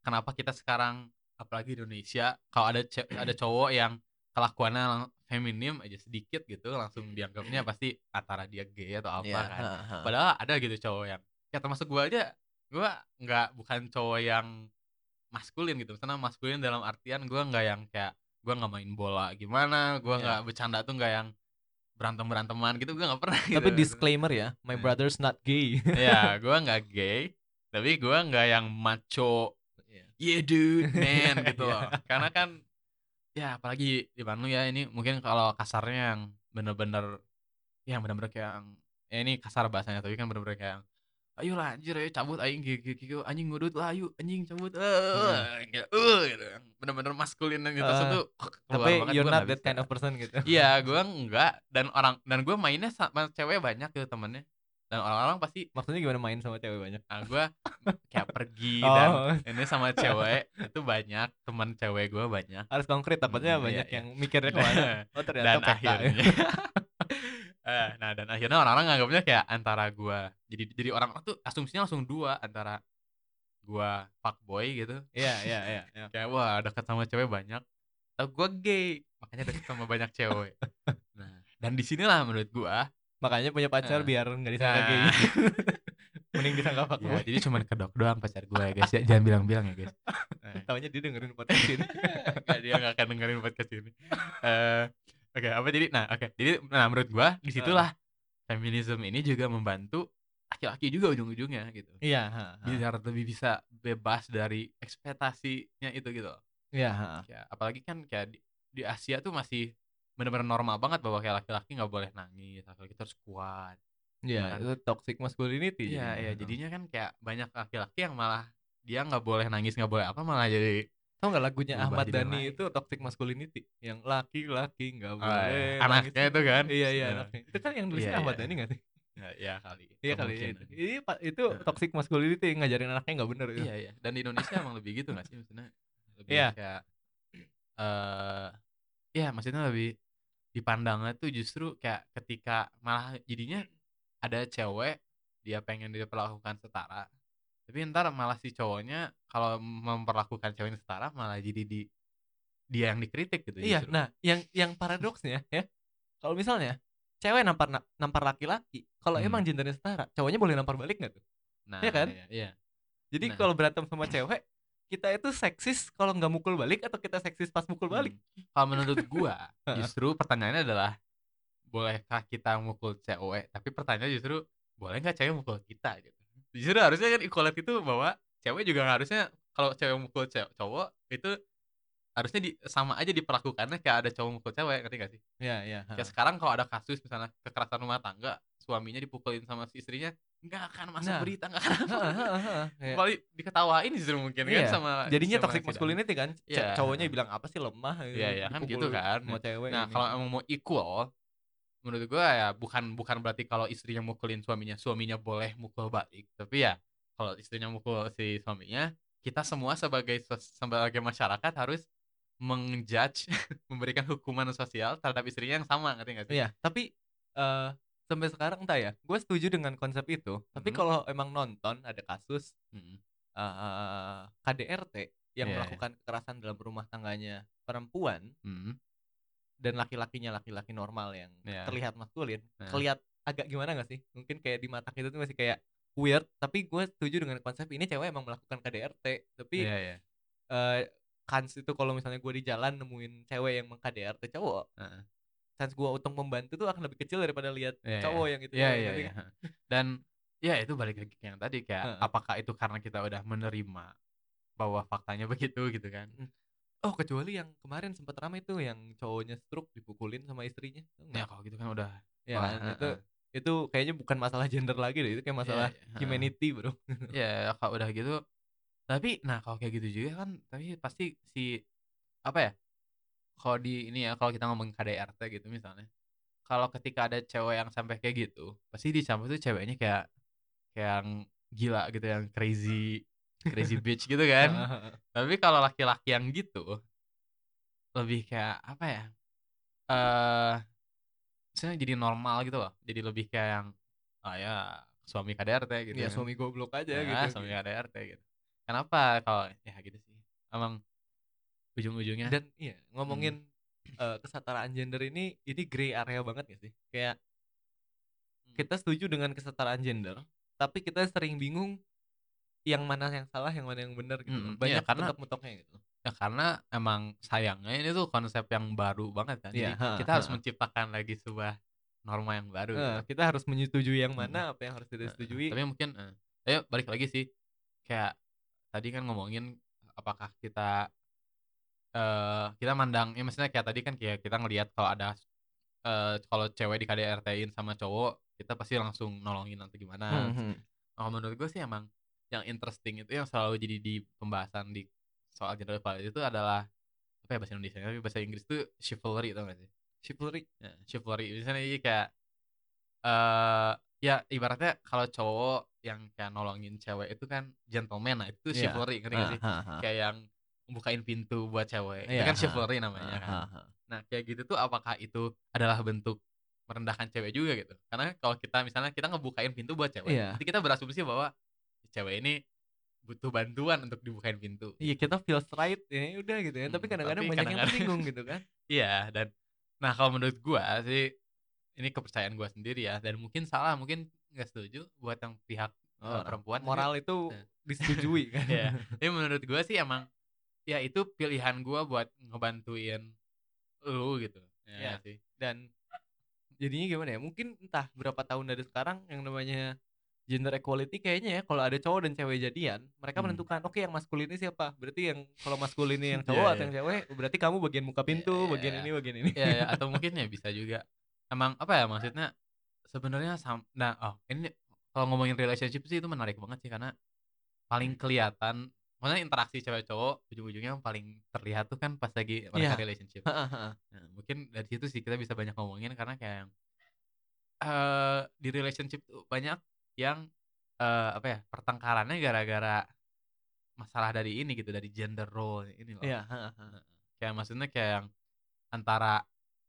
kenapa kita sekarang apalagi di Indonesia kalau ada ada *clears throat* cowok yang kelakuannya feminim aja sedikit gitu langsung dianggapnya *clears throat* pasti antara dia gay atau apa Iya, kan ha, ha. padahal ada gitu cowok yang ya termasuk gua aja gua nggak bukan cowok yang maskulin gitu misalnya maskulin dalam artian gua nggak yang kayak gua nggak main bola gimana gua Iya. nggak bercanda tuh nggak yang berantem beranteman gitu gua nggak pernah gitu. Tapi disclaimer ya, my Nah. brother's not gay. ya *laughs* gua nggak gay tapi gua nggak yang macho Iya. yeah dude *laughs* man gitu Iya. loh karena kan ya apalagi di Bandung ya ini mungkin kalau kasarnya yang bener-bener yang bener-bener kayak yang ya ini kasar bahasanya tapi kan bener-bener kayak yang, ayo lah anjir ayo cabut aing gitu, gitu anjing ngudut lah ayo anjing cabut eh kayak eh gitu yang bener-bener maskulin gitu Eh, tuh keluar Tapi banget, you're not that kind of person gitu. iya *laughs* gua enggak dan orang dan gua mainnya sama cewek banyak gitu temennya dan orang-orang pasti Maksudnya gimana main sama cewek banyak? ah gua kayak pergi *laughs* dan Oh, ini sama cewek itu banyak teman cewek gue banyak harus konkret takutnya Hmm, iya, banyak iya. yang mikirnya ke mana. *laughs* Oh ternyata dan peta ya. akhirnya eh, nah dan akhirnya orang-orang nganggapnya kayak antara gue jadi jadi orang-orang tuh asumsinya langsung dua antara gue fuckboy gitu Iya iya iya. iya. *laughs* kayak wah dekat sama cewek banyak atau gue gay makanya deket sama banyak cewek nah dan di sinilah menurut gue Makanya punya pacar Eh. biar nggak disangka Nah. gay. *laughs* Mending disangka ya, fuckboy. jadi cuman kedok doang pacar gue ya guys ya *laughs* jangan bilang-bilang ya guys Nah. Taunya dia dengerin podcast ini. Dia nggak akan dengerin podcast ini. Eh, Oke, apa jadi? Nah, oke. Jadi, nah menurut gua di situlah feminisme ini juga membantu laki-laki juga ujung-ujungnya gitu. Iya, ha, ha. Biar lebih bisa bebas dari ekspektasinya itu gitu. Iya, ha. Ya, apalagi kan kayak di, di Asia tuh masih benar-benar normal banget bahwa kayak laki-laki nggak boleh nangis, laki-laki terus kuat. Iya, kan? itu toxic masculinity. Iya, iya. jadinya. Jadinya kan kayak banyak laki-laki yang malah dia nggak boleh nangis, nggak boleh apa, malah jadi Tau nggak lagunya Berubah Ahmad Dhani itu toxic masculinity yang laki-laki nggak Ah, boleh iya. Anaknya nangis. itu kan? Iya iya Nah. anaknya. Itu kan yang nulisnya Iya, Ahmad iya. Dhani nggak sih? ya, ya kali. Iya kali ya itu. Ini Pak itu toxic masculinity ngajarin anaknya nggak bener itu. Iya iya. Dan di Indonesia emang lebih gitu gak sih maksudnya? Lebih Iya. kayak eh ya maksudnya lebih dipandangnya tuh justru kayak ketika malah jadinya ada cewek dia pengen diperlakukan setara. Tapi ntar malah si cowoknya kalau memperlakukan ceweknya setara malah jadi di dia yang dikritik gitu Iya, justru. nah yang yang paradoksnya ya, kalau misalnya cewek nampar na- nampar laki-laki, kalau Hmm. emang gendernya setara, cowoknya boleh nampar balik nggak tuh? Nah, iya kan? Iya. iya. Jadi Nah. kalau berantem sama cewek, kita itu seksis kalau nggak mukul balik atau kita seksis pas mukul balik? Hmm. Kalau menurut gua *laughs* justru pertanyaannya adalah bolehkah kita mukul cewek? Tapi pertanyaannya justru boleh nggak cewek mukul kita gitu. Justru harusnya kan equality itu bahwa cewek juga harusnya kalau cewek mukul cewek cowok itu harusnya di sama aja diperlakukannya kayak ada cowok mukul cewek, ngerti gak sih? Iya iya, Kayak sekarang kalau ada kasus misalnya kekerasan rumah tangga, suaminya dipukulin sama si istrinya, nggak akan masuk Nah. berita, nggak akan apa. Kayak Paling diketawain justru mungkin kan Iya, sama jadinya sama toxic masculinity kan, Iya, cowoknya bilang apa sih lemah? Gitu, Iya iya kan gitu kan. sama cewek Nah, kalau emang mau equal, menurut gua ya bukan bukan berarti kalau istrinya mukulin suaminya, suaminya boleh mukul balik. Tapi ya kalau istrinya mukul si suaminya, kita semua sebagai sebagai masyarakat harus menjudge, *laughs* memberikan hukuman sosial terhadap istrinya yang sama, ngerti gak sih? Iya, tapi eh sampai sekarang entah ya, gue setuju dengan konsep itu. Tapi Mhm. kalau emang nonton ada kasus Mm-mm. eh KDRT yang iya. melakukan kekerasan dalam rumah tangganya perempuan Mm-mm. Dan laki-lakinya laki-laki normal yang Iya. terlihat maskulin, Nah. kelihat agak gimana gak sih? Mungkin kayak di mata kita tuh masih kayak weird, tapi gue setuju dengan konsep ini cewek emang melakukan KDRT. Tapi Iya iya. eh kans itu kalau misalnya gue di jalan nemuin cewek yang meng-KDRT cowok, Heeh. chance gue untuk membantu tuh akan lebih kecil daripada lihat Iya, cowok yang itu. Ngerti iya. kan? Dan ya itu balik lagi ke yang tadi kayak Heeh. apakah itu karena kita udah menerima bahwa faktanya begitu gitu kan? Oh kecuali yang kemarin sempat ramai tuh yang cowoknya stroke dipukulin sama istrinya. Ya kalau gitu kan udah Ya wah, kan, itu heeh. itu kayaknya bukan masalah gender lagi deh, itu kayak masalah Iya, iya, heeh. humanity bro. Ya kalau udah gitu tapi nah kalau kayak gitu juga kan tapi pasti si apa ya? Kalau di ini ya kalau kita ngomongin KDRT gitu misalnya. Kalau ketika ada cewek yang sampai kayak gitu, pasti dicampur tuh ceweknya kayak kayak yang gila gitu yang crazy crazy bitch gitu kan. Tapi kalau laki-laki yang gitu lebih kayak apa ya? Eh misalnya jadi normal gitu loh. Jadi lebih kayak yang ah ya suami KDRT gitu. ya kan. suami goblok aja Ya, gitu. suami KDRT gitu. Kenapa kalau ya gitu sih. Emang ujung-ujungnya Dan iya ngomongin eh, kesetaraan gender ini ini gray area banget gak sih? Kayak Hmm. kita setuju dengan kesetaraan gender, tapi kita sering bingung yang mana yang salah, yang mana yang benar gitu. Mm, iya, Banyak karena- mentok-mentoknya gitu. ya karena emang sayangnya ini tuh konsep yang baru banget kan. Iya, Jadi ha, kita harus ha. menciptakan lagi sebuah norma yang baru. Eh, gitu. kita harus menyetujui yang mana, apa yang harus tidak Heeh, setujui. Tapi mungkin eh, ayo balik lagi sih. Kayak tadi kan ngomongin apakah kita eh kita mandang ya maksudnya kayak tadi kan kayak kita ngelihat kalau ada eh kalau cewek di KDRT-in sama cowok, kita pasti langsung nolongin atau gimana. Mhm. Kalau menurut gue sih emang yang interesting itu yang selalu jadi di pembahasan di soal gender equality itu adalah apa ya bahasa Indonesia tapi bahasa Inggris itu chivalry tau gak sih? Chivalry. Ya, chivalry misalnya jadi kayak eh ya ibaratnya kalau cowok yang kayak nolongin cewek itu kan gentleman nah itu Iya. chivalry ngerti gak sih? Ah, ah, ah. Kayak yang membukain pintu buat cewek. itu Iya, kan ha. chivalry namanya kan. Ah, ah, ah. Nah, kayak gitu tuh apakah itu adalah bentuk merendahkan cewek juga gitu? Karena kalau kita misalnya kita ngebukain pintu buat cewek, Iya. nanti kita berasumsi bahwa cewek ini butuh bantuan untuk dibukain pintu. Iya kita feels right ya udah gitu ya. Tapi Hmm, kadang-kadang tapi banyak yang kadang-kadang- tersinggung *laughs* gitu kan. Iya, dan nah kalau menurut gua sih ini kepercayaan gua sendiri ya dan mungkin salah, mungkin nggak setuju buat yang pihak eh, Oh, perempuan. tapi- Moral itu Eh. disetujui *laughs* kan. Iya. Tapi menurut gua sih emang ya itu pilihan gua buat ngebantuin lu gitu. Ya, Iya. nggak sih. Dan jadinya gimana ya? Mungkin entah berapa tahun dari sekarang yang namanya gender equality kayaknya ya kalau ada cowok dan cewek jadian, mereka Hmm. menentukan oke yang maskulin ini siapa? Berarti yang kalau maskulin ini yang Iya, cowok atau iya. yang cewek, berarti kamu bagian muka pintu, Iya, bagian iya. ini, bagian ini. ya, ya *laughs* atau mungkin ya bisa juga emang apa ya maksudnya sebenarnya sam nah oh ini kalau ngomongin relationship sih itu menarik banget sih karena paling kelihatan maksudnya interaksi cewek cowok ujung-ujungnya yang paling terlihat tuh kan pas lagi mereka Iya. relationship nah, mungkin dari situ sih kita bisa banyak ngomongin karena kayak eh di relationship tuh banyak yang eh apa ya pertengkarannya gara-gara masalah dari ini gitu dari gender role ini loh Iya, heeh, heeh. Heeh. kayak maksudnya kayak yang antara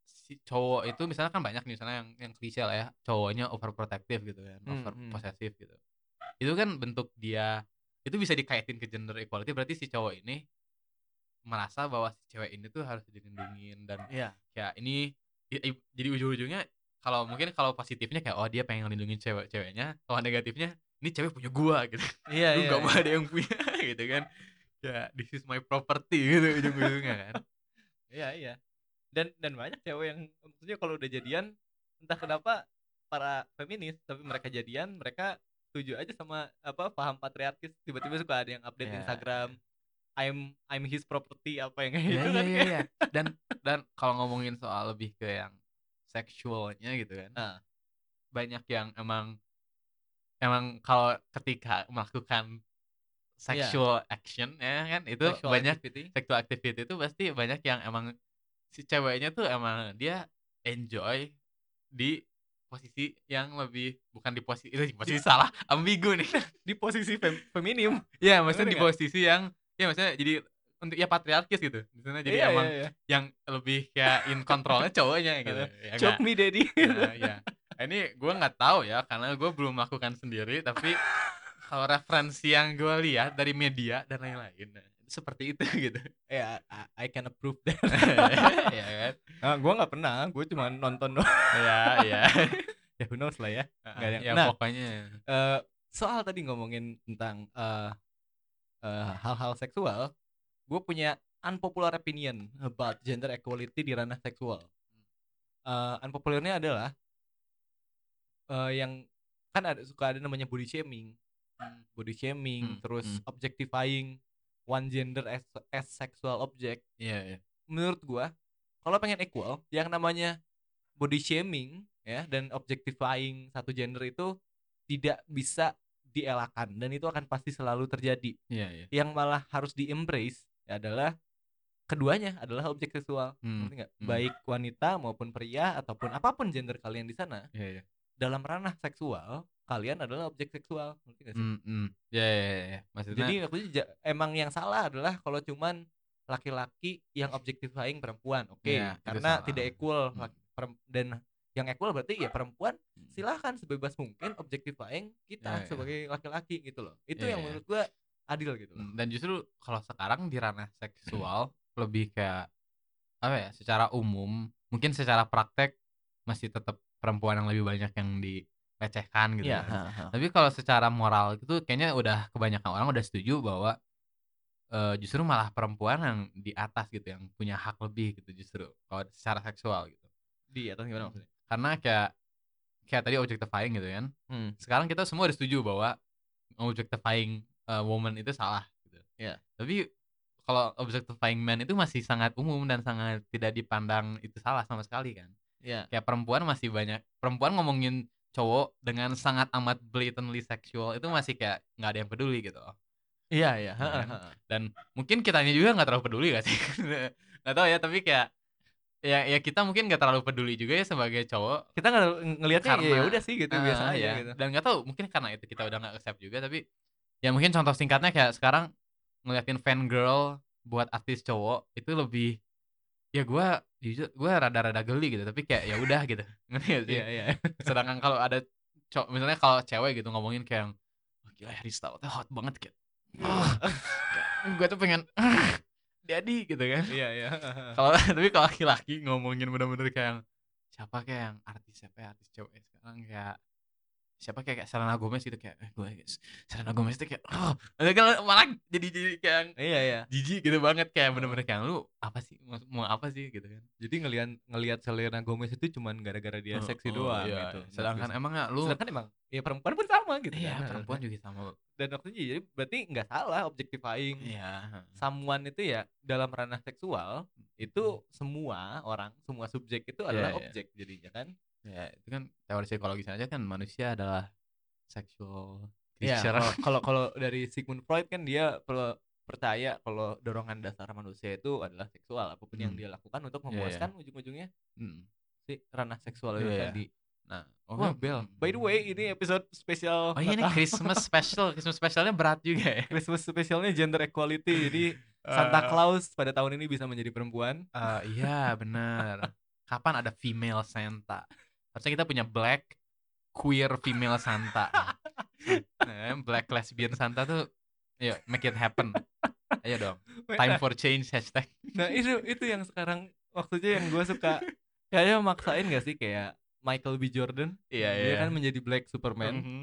si cowok itu misalnya kan banyak nih misalnya yang yang klise lah ya cowoknya overprotective gitu kan Hmm, over hmm. possessive gitu itu kan bentuk dia itu bisa dikaitin ke gender equality berarti si cowok ini merasa bahwa si cewek ini tuh harus dilindungin dan Iya. kayak ini i- i- jadi ujung-ujungnya kalau mungkin kalau positifnya kayak oh dia pengen ngelindungin cewek-ceweknya kalau negatifnya ini cewek punya gua gitu Iya, lu iya. gak mau iya. ada yang punya *laughs* gitu kan ya this is my property gitu ujung-ujungnya kan Iya, iya. Dan dan banyak cewek yang maksudnya kalau udah jadian entah kenapa para feminis tapi mereka jadian mereka setuju aja sama apa paham patriarkis tiba-tiba suka ada yang update Ya. Instagram I'm I'm his property apa yang kayak Iya gitu iya kan iya kayak- iya. Dan dan kalau ngomongin soal lebih ke yang seksualnya gitu kan. Ah. Banyak yang emang emang kalau ketika melakukan sexual action ya kan itu Sexual banyak activity. sexual activity itu pasti banyak yang emang si ceweknya tuh emang dia enjoy di posisi yang lebih bukan di posisi itu di posisi salah ambigu nih di posisi fem- feminim ya maksudnya Ngerti di nggak? posisi yang ya maksudnya jadi untuk ya patriarkis gitu. Di sana jadi Iya, emang iya, iya. yang lebih kayak in controlnya cowoknya *laughs* gitu. Ya choke me daddy. Nah, ya. Ini gue nggak tahu ya karena gue belum melakukan sendiri tapi *laughs* kalau referensi yang gue lihat dari media dan lain-lain seperti itu *laughs* gitu. Ya I, I can approve that. Ya kan? Nah, gue nggak pernah gue cuma nonton doang. Ya ya ya who knows lah ya. Nggak ada yang- ya Nah. pokoknya. Eh, soal tadi ngomongin tentang eh, hal-hal seksual, gue punya unpopular opinion about gender equality di ranah seksual. Eh, unpopularnya adalah eh, yang kan ada suka ada namanya body shaming, body shaming, Hmm, terus hmm. objectifying one gender as as sexual object. iya iya Menurut gua, kalau pengen equal, yang namanya body shaming ya dan objectifying satu gender itu tidak bisa dielakkan dan itu akan pasti selalu terjadi. iya iya Yang malah harus di embrace adalah keduanya adalah objek seksual. Hmm, Ngerti hmm. Baik wanita maupun pria ataupun apa pun gender kalian di sana, iya iya dalam ranah seksual kalian adalah objek seksual. Ngerti sih? Hmm, hmm. Ya, ya, ya, ya. Maksudnya, Jadi aku emang yang salah adalah kalau cuman laki-laki yang objectifying perempuan, oke, Iya, itu karena salah. tidak equal Hmm. dan yang equal berarti ya perempuan silahkan sebebas mungkin objectifying kita Iya, iya. sebagai laki-laki gitu loh. Itu Iya, yang menurut gua adil gitu loh. Hmm, dan justru kalau sekarang di ranah seksual lebih kayak apa ya? Secara umum, mungkin secara praktek masih tetap perempuan yang lebih banyak yang dilecehkan gitu. Iya, kan. ha, ha. Tapi kalau secara moral itu kayaknya udah kebanyakan orang udah setuju bahwa eh, justru malah perempuan yang di atas gitu yang punya hak lebih gitu justru kalau secara seksual gitu. Di atas gimana maksudnya? Karena kayak kayak tadi objectifying gitu kan. Hmm. sekarang kita semua udah setuju bahwa objectifying uh, woman itu salah gitu. Iya. Tapi kalau objectifying man itu masih sangat umum dan sangat tidak dipandang itu salah sama sekali kan. Iya. Kayak perempuan masih banyak perempuan ngomongin cowok dengan sangat amat blatantly sexual itu masih kayak nggak ada yang peduli gitu. Iya, iya. Iya kan? Dan mungkin kitanya juga nggak terlalu peduli gak sih? *laughs* nggak tahu ya tapi kayak ya ya kita mungkin nggak terlalu peduli juga ya sebagai cowok Kita nggak ngelihatnya ya Karena- udah sih gitu Ah, biasa aja ya. gitu. Dan nggak tahu mungkin karena itu kita udah nggak accept juga tapi ya mungkin contoh singkatnya kayak sekarang ngeliatin fan girl buat artis cowok itu lebih ya gue jujur gue rada-rada geli gitu tapi kayak ya udah gitu. *laughs* Ngerti gak sih? Iya, iya. *laughs* sedangkan kalau ada cowok misalnya kalau cewek gitu ngomongin kayak oh, gila Harry Styles tuh hot banget kayak *laughs* oh, gue tuh pengen daddy gitu kan. Iya, iya. kalau tapi kalau laki-laki ngomongin bener-bener kayak siapa kayak yang artis siapa ya artis cewek sekarang? Kayak siapa kayak, kayak Selena Gomez gitu kayak eh, gue Selena Gomez itu kayak oh malah jadi jadi kayak Iya, iya. jijik gitu banget kayak bener-bener kayak lu apa sih mau, mau apa sih gitu kan Jadi ngelihat ngelihat Selena Gomez itu cuman gara-gara dia Oh, seksi oh, doang iya, gitu. iya. sedangkan emangnya lu sedangkan emang ya perempuan pun sama gitu iya kan. perempuan juga sama dan waktu itu jadi berarti nggak salah objectifying iya someone itu ya dalam ranah seksual itu semua orang semua subjek itu Iya, adalah iya. objek jadinya kan ya itu kan teori psikologis aja kan manusia adalah sexual Iya, creature kalau- kalau kalau *laughs* dari Sigmund Freud kan dia per- percaya kalau dorongan dasar manusia itu adalah seksual apa pun yang Hmm. dia lakukan untuk Iya, iya. memuaskan ujung-ujungnya Hmm. si ranah seksual itu Iya, iya. tadi. nah Wah, Bel. By the way, ini episode spesial Oh iya ini. Christmas special, Christmas specialnya berat juga ya. *laughs* Christmas spesialnya gender equality. Jadi *laughs* Santa Eh, Claus pada tahun ini bisa menjadi perempuan. eh, iya benar. Kapan ada female Santa? Harusnya kita punya black queer female Santa. Nah, *laughs* black lesbian Santa tuh, ayo make it happen. Ayo dong. Time for change hashtag. Nah itu itu yang sekarang waktunya yang gue suka kayaknya maksain gak sih kayak Michael B Jordan Iya dia kan menjadi Black Superman Mhm.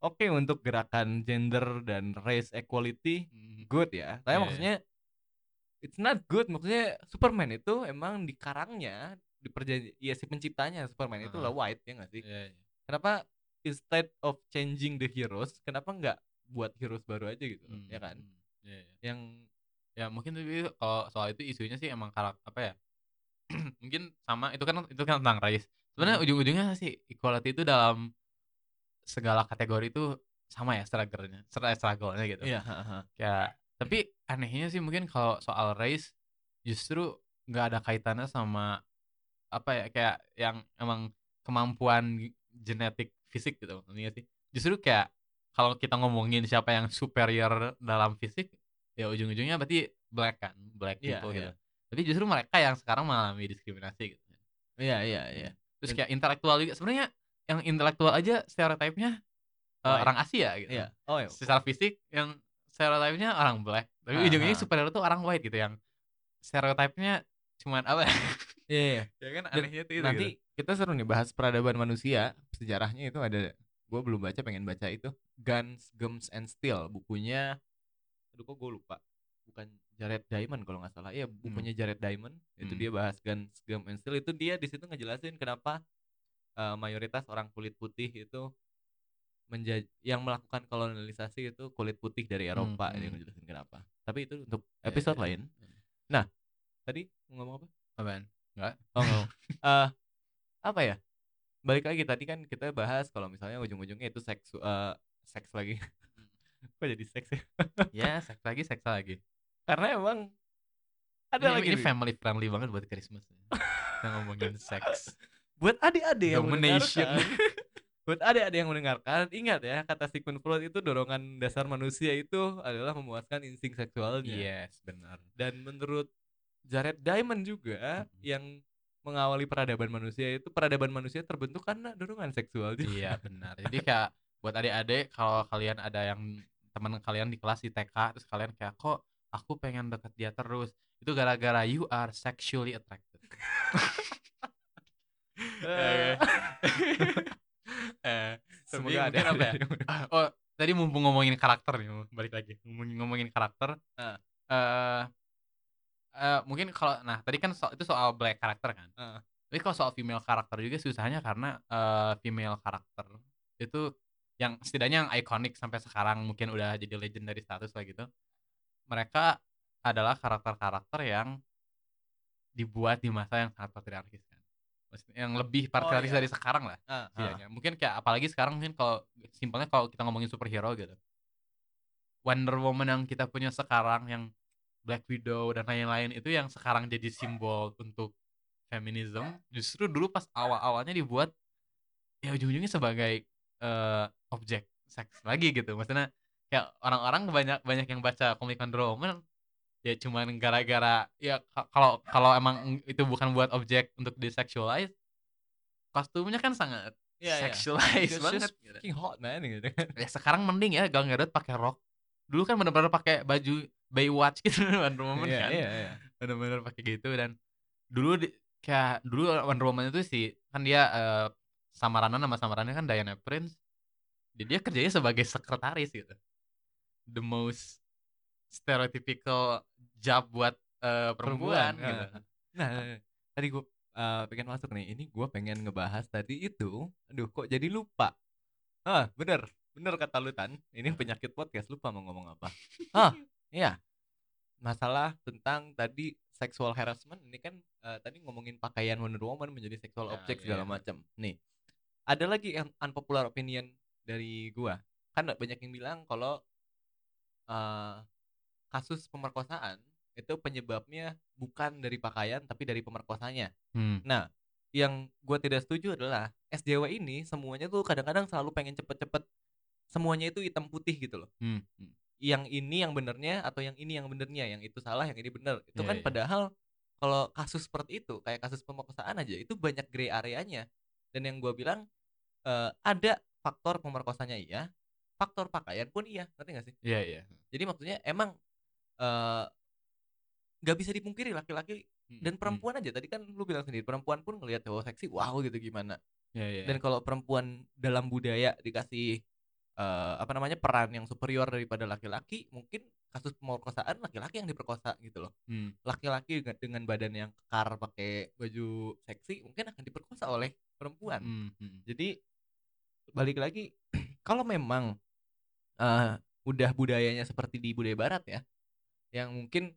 oke untuk gerakan gender dan race equality Mhm. good ya tapi Iya, iya. maksudnya it's not good maksudnya Superman itu emang di karangnya di perjanji ya si penciptanya Superman itu lah white ya gak sih Iya, iya. kenapa instead of changing the heroes kenapa nggak buat heroes baru aja gitu Hmm, ya kan hmm. Iya, iya. yang Ya mungkin tapi kalau soal itu isunya sih emang karak apa ya? *clears throat* mungkin sama itu kan itu kan tentang race. Sebenarnya Hmm. ujung-ujungnya sih equality itu dalam segala kategori itu sama ya struggle-nya, stra- struggle-nya gitu. Iya, heeh. Kayak tapi anehnya sih mungkin kalau soal race justru nggak ada kaitannya sama apa ya kayak yang emang kemampuan genetik fisik gitu maksudnya sih. Justru kayak kalau kita ngomongin siapa yang superior dalam fisik ya ujung-ujungnya berarti black kan, black Iya, people gitu. iya. Tapi justru mereka yang sekarang mengalami diskriminasi gitu. Iya, iya, iya. Terus Dan- kayak intelektual juga sebenarnya yang intelektual aja stereotipnya eh, White. orang Asia gitu. Iya. Oh, iya. Secara fisik yang stereotipnya orang black, tapi Ah, ujungnya ah. superior tuh orang white gitu yang stereotipnya cuman apa *laughs* ya? Iya, iya. ya kan anehnya itu Nanti gitu. kita seru nih bahas peradaban manusia. Sejarahnya itu ada gue belum baca pengen baca itu Guns, Gems and Steel bukunya aduh kok gue lupa bukan Jared Diamond kalau nggak salah iya bukunya Jared Diamond itu Hmm. dia bahas Guns, Gems and Steel itu dia di situ ngejelasin kenapa eh, mayoritas orang kulit putih itu menjadi yang melakukan kolonialisasi itu kulit putih dari Eropa Hmm, dia hmm. ngejelasin kenapa tapi itu untuk Ya, episode ya, lain ya. nah tadi mau ngomong apa Apaan? Oh, nggak mau. *laughs* Eh, apa ya? Balik lagi tadi kan kita bahas kalau misalnya ujung-ujungnya itu seks eh, seks lagi. Kok jadi seks ya? ya, seks lagi, seks lagi. Karena emang ada Ini, lagi ini family friendly banget buat Christmas. Kita ngomongin seks. buat adik-adik yang mendengarkan. buat adik-adik yang mendengarkan, ingat ya kata Sigmund Freud itu dorongan dasar manusia itu adalah memuaskan insting seksualnya. Yes, benar. Dan menurut Jared Diamond juga Mm-mm. yang mengawali peradaban manusia itu peradaban manusia terbentuk karena dorongan seksual juga. Iya, *laughs* benar. Jadi kayak buat adik-adik kalau kalian ada yang teman kalian di kelas di TK terus kalian kayak kok aku pengen deket dia terus itu gara-gara you are sexually attracted. *laughs* Eh, *laughs* eh, Semoga ada apa ya? Oh, tadi mumpung ngomongin karakter nih, balik lagi. Ngomongin, ngomongin karakter. Ah. eh eh, mungkin kalau nah, tadi kan so- itu soal black karakter kan. Ah. Tapi kalau soal female karakter juga susahnya karena eh, female karakter itu yang setidaknya yang ikonik sampai sekarang mungkin udah jadi legendary status lah gitu. Mereka adalah karakter-karakter yang dibuat di masa yang sangat patriarkis kan. Maksudnya yang lebih patriarkis iya. dari sekarang lah Ah, ah. setidaknya. Mungkin kayak apalagi sekarang mungkin kalau simpelnya kalau kita ngomongin superhero gitu. Wonder Woman yang kita punya sekarang yang Black Widow dan lain-lain itu yang sekarang jadi simbol untuk feminism justru dulu pas awal-awalnya dibuat ya ujung-ujungnya sebagai eh, objek seks lagi gitu maksudnya kayak orang-orang banyak banyak yang baca komik Wonder Woman ya cuman gara-gara ya ka- kalau kalau emang itu bukan buat objek untuk disexualize kostumnya kan sangat Iya, iya. sexualize It's banget gitu. fucking hot man gitu ya sekarang mending ya Gal Gadot pakai rok dulu kan bener-bener pakai baju Baywatch gitu *laughs* Wonder Woman Iya, kan iya, iya. bener-bener pakai gitu dan dulu di, kayak dulu Wonder Woman itu sih kan dia eh, samarannya nama samarannya kan Diana Prince dia, dia kerjanya sebagai sekretaris gitu the most stereotypical job buat eh, perempuan, Perempuan, gitu ah. Nah, tadi gue pengen masuk nih. Ini gue pengen ngebahas tadi itu. Aduh, kok jadi lupa. Ah, bener. Bener kata lu Tan. Ini penyakit podcast lupa mau ngomong apa. Ah, *laughs* iya. Masalah tentang tadi sexual harassment ini kan eh, tadi ngomongin pakaian Wonder Woman menjadi sexual Ya, object iya, segala iya. macam. Nih. Ada lagi yang unpopular opinion dari gua. Kan banyak yang bilang kalau eh, kasus pemerkosaan itu penyebabnya bukan dari pakaian tapi dari pemerkosanya. Hmm. Nah, yang gue tidak setuju adalah SJW ini semuanya tuh kadang-kadang selalu pengen cepet-cepet semuanya itu hitam putih gitu loh. Hmm. hmm. Yang ini yang benernya atau yang ini yang benernya, yang itu salah, yang ini bener. Itu Iya, kan iya. padahal kalau kasus seperti itu kayak kasus pemerkosaan aja itu banyak gray areanya. Dan yang gue bilang eh, ada faktor pemerkosanya iya, faktor pakaian pun iya, ngerti gak sih? Iya iya. Jadi maksudnya emang eh, nggak bisa dipungkiri laki-laki Hmm, dan hmm. perempuan aja tadi kan lu bilang sendiri perempuan pun ngelihat cowok seksi wow gitu gimana Iya iya. dan kalau perempuan dalam budaya dikasih eh, apa namanya peran yang superior daripada laki-laki mungkin kasus pemerkosaan laki-laki yang diperkosa gitu loh Hmm. laki-laki dengan, dengan badan yang kekar pakai baju seksi mungkin akan diperkosa oleh perempuan Hmm. hmm. jadi balik lagi *clears throat* kalau memang eh, udah budayanya seperti di budaya barat ya yang mungkin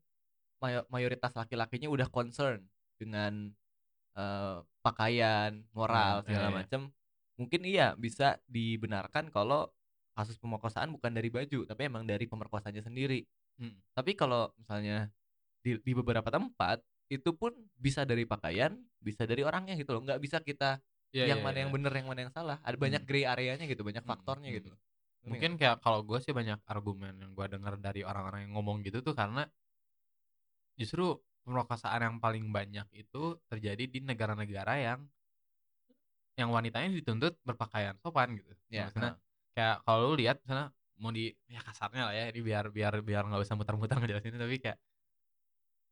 mayo- mayoritas laki-lakinya udah concern dengan eh, pakaian, moral Iya, segala iya, iya. macam, mungkin iya bisa dibenarkan kalau kasus pemerkosaan bukan dari baju, tapi emang dari pemerkosanya sendiri. Hmm. Tapi kalau misalnya di, di beberapa tempat itu pun bisa dari pakaian, bisa dari orangnya gitu loh. Nggak bisa kita Iya, yang iya, mana iya. yang bener, yang mana yang salah. Ada banyak Hmm. gray areanya gitu, banyak Hmm, faktornya hmm. gitu. Mungkin kayak kalau gue sih banyak argumen yang gue dengar dari orang-orang yang ngomong gitu tuh karena justru pemerkosaan yang paling banyak itu terjadi di negara-negara yang yang wanitanya dituntut berpakaian sopan gitu. Ya, Maksudnya kayak kalau lu lihat misalnya mau di ya kasarnya lah ya ini biar biar biar nggak usah muter-muter ngejelasin tapi kayak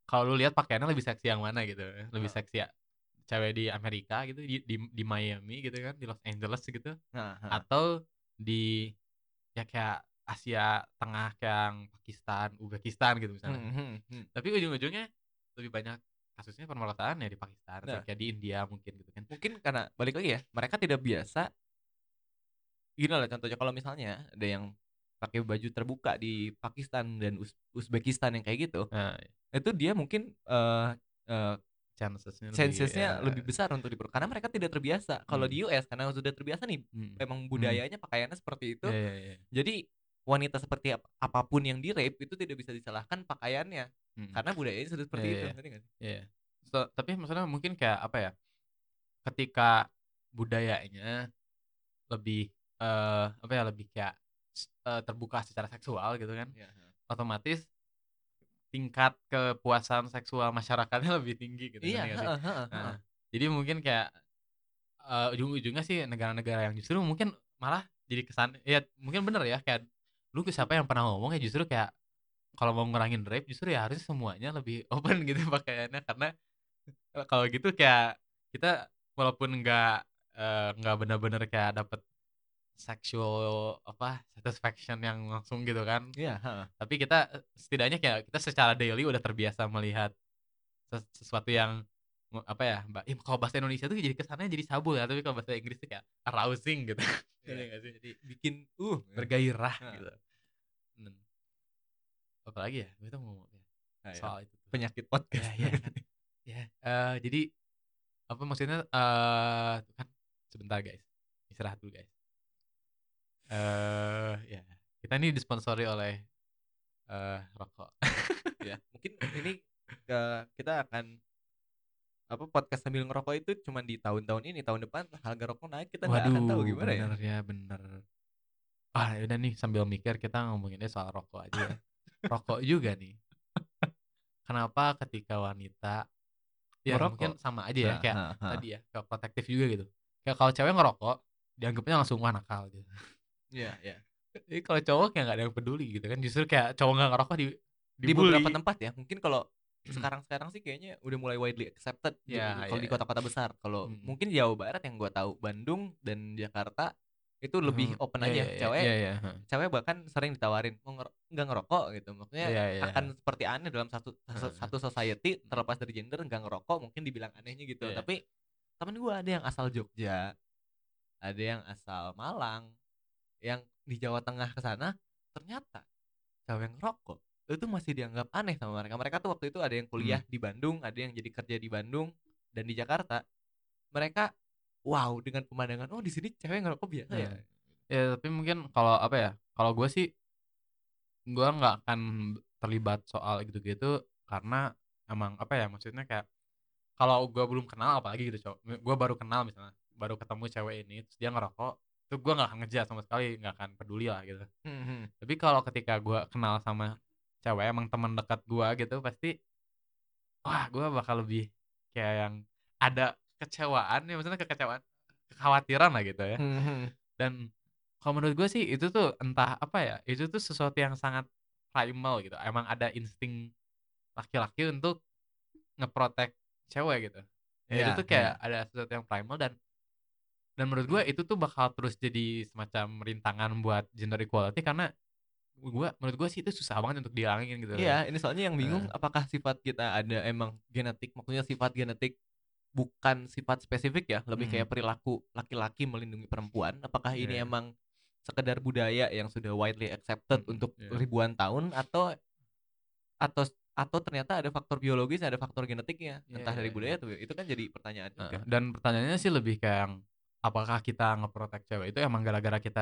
kalau lu lihat pakaiannya lebih seksi yang mana gitu lebih seksi ya cewek di Amerika gitu di, di di Miami gitu kan di Los Angeles gitu Nah, atau di ya kayak Asia Tengah kayak Pakistan, Uzbekistan gitu misalnya. Hmm, hmm, hmm. Tapi ujung-ujungnya lebih banyak kasusnya permerkosaan ya di Pakistan, Nah. kayak di India mungkin gitu kan. Mungkin karena balik lagi ya, mereka tidak biasa. Gini lah contohnya kalau misalnya ada yang pakai baju terbuka di Pakistan dan Uz- Uzbekistan yang kayak gitu, Nah, itu dia mungkin eh eh, chancesnya lebih, ya, lebih besar untuk diper karena mereka tidak terbiasa. Kalau Hmm. di US karena sudah terbiasa nih, hmm, memang budayanya pakaiannya seperti itu. iya, iya, iya. Jadi wanita seperti ap- apa pun yang di rape itu tidak bisa disalahkan pakaiannya Hmm. karena budayanya sudah seperti Iya, itu. nggak sih? Iya. So, tapi maksudnya mungkin kayak apa ya? Ketika budayanya lebih eh apa ya lebih kayak eh, terbuka secara seksual gitu kan, Iya, otomatis tingkat kepuasan seksual masyarakatnya *laughs* lebih tinggi gitu. Iya, sih? heeh, heeh, heeh. Nah, jadi mungkin kayak eh, ujung-ujungnya sih negara-negara yang justru mungkin malah jadi kesan ya mungkin bener ya kayak lu siapa yang pernah ngomong ya justru kayak kalau mau ngurangin rape justru ya harus semuanya lebih *laughs* open gitu pakaiannya karena kalau gitu kayak kita walaupun nggak nggak benar-benar kayak dapet sexual apa satisfaction yang langsung gitu kan Iya, heeh. tapi kita eh, setidaknya kayak kita secara daily udah terbiasa melihat ses- sesuatu yang apa ya mbak Ih, kalau bahasa Indonesia tuh jadi kesannya jadi sabul ya tapi kalau bahasa Inggris tuh kayak arousing gitu *laughs* Iya, nggak sih? Jadi bikin uh bergairah Nah. gitu Dan, apa lagi ya kita mau ngomong ya, Nah, ya, soal itu tuh. penyakit ya podcast. ya kan *laughs* ya eh, jadi apa maksudnya eh tuh kan sebentar guys istirahat dulu guys eh ya. Kita ini disponsori oleh eh rokok. *laughs* Ya mungkin ini eh, kita akan apa podcast sambil ngerokok itu cuma di tahun-tahun ini tahun depan harga rokok naik kita nggak akan tahu gimana ya. bener ya bener. Ah udah nih sambil mikir kita ngomonginnya soal rokok aja. Ya *laughs* rokok juga nih. Kenapa ketika wanita ya Merokok? mungkin sama aja ya Nah, kayak tadi ya kayak protektif juga gitu. Kayak kalau cewek ngerokok dianggapnya langsung wah nakal gitu Iya, iya. Jadi kalau cowok kayak gak ada yang peduli gitu kan. Justru kayak cowok nggak ngerokok di di beberapa tempat ya. Mungkin kalau sekarang-sekarang sih kayaknya udah mulai widely accepted Ya, kalau ya, di ya. kota-kota besar. Kalau Mm. mungkin Jawa Barat yang gua tahu Bandung dan Jakarta itu lebih Hmm, open iya, aja. iya, iya, cewek iya, iya, ha. cewek bahkan sering ditawarin mau nggak ngerokok gitu. Maksudnya Iya, iya, akan seperti aneh dalam satu satu society terlepas dari gender nggak ngerokok mungkin dibilang anehnya gitu. Iya. tapi temen gua ada yang asal Jogja ada yang asal Malang yang di Jawa Tengah ke sana ternyata cewek yang ngerokok itu masih dianggap aneh sama mereka mereka tuh waktu itu ada yang kuliah Hmm. di Bandung ada yang jadi kerja di Bandung dan di Jakarta mereka wow dengan pemandangan oh di sini cewek ngerokok biasa ya Iya. Ya tapi mungkin kalau apa ya? Kalau gue sih gue nggak akan terlibat soal gitu-gitu karena emang apa ya maksudnya kayak kalau gue belum kenal apalagi gitu cowok gue baru kenal misalnya baru ketemu cewek ini terus dia ngerokok itu gue nggak akan ngejar sama sekali nggak akan peduli lah gitu. Hmm, hmm. tapi kalau ketika gue kenal sama cewek emang teman dekat gue gitu pasti wah gue bakal lebih kayak yang ada kecewaan ya maksudnya kekecewaan kekhawatiran lah gitu ya. Hmm, hmm. dan kalau menurut gue sih itu tuh entah apa ya itu tuh sesuatu yang sangat primal gitu. Emang ada insting laki-laki untuk ngeprotek cewek gitu. Ya, itu Iya, tuh kayak ada sesuatu yang primal dan dan menurut gue itu tuh bakal terus jadi semacam rintangan buat gender equality karena gue menurut gue sih itu susah banget untuk dihilangin gitu Iya, ini soalnya yang bingung Heeh. apakah sifat kita ada emang genetik, maksudnya sifat genetik bukan sifat spesifik ya, lebih Mhm. kayak perilaku laki-laki melindungi perempuan. Apakah ini Iya. emang sekedar budaya yang sudah widely accepted Mhm, untuk iya. ribuan tahun atau atau atau ternyata ada faktor biologis, ada faktor genetiknya, Iya, entah dari iya, budaya tuh. Itu kan jadi pertanyaan juga. Heeh, dan pertanyaannya sih lebih kayak apakah kita ngeprotek cewek itu emang gara-gara kita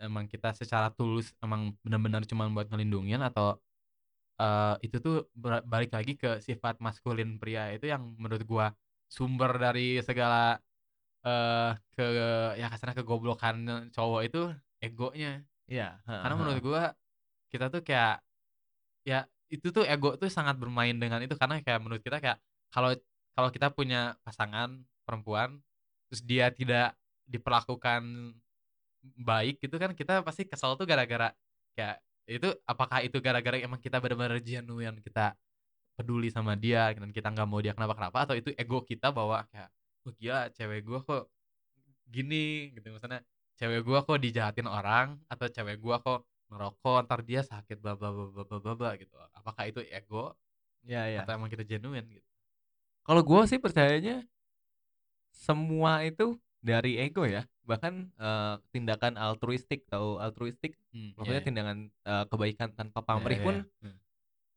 emang kita secara tulus emang benar-benar cuma buat ngelindungin atau eh itu tuh balik lagi ke sifat maskulin pria itu yang menurut gua sumber dari segala eh ke ya kasarnya kegoblokan cowok itu egonya. Iya, heeh, karena menurut gua kita tuh kayak ya itu tuh ego tuh sangat bermain dengan itu karena kayak menurut kita kayak kalau kalau kita punya pasangan perempuan terus dia tidak diperlakukan baik gitu kan kita pasti kesal tuh gara-gara kayak itu apakah itu gara-gara emang kita benar-benar genuine kita peduli sama dia dan kita nggak mau dia kenapa-kenapa atau itu ego kita bahwa kayak oh gila cewek gua kok gini gitu. Misalnya cewek gua kok dijahatin orang atau cewek gua kok ngerokok ntar dia sakit bla bla bla bla bla bla gitu. Apakah itu ego Iya, iya. atau emang kita genuine gitu. Kalau gue sih percayanya semua itu dari ego ya. Bahkan eh, tindakan altruistik atau altruistik, Hmm, maksudnya iya, tindakan eh, kebaikan tanpa iya. pamrih Iya, pun iya, iya.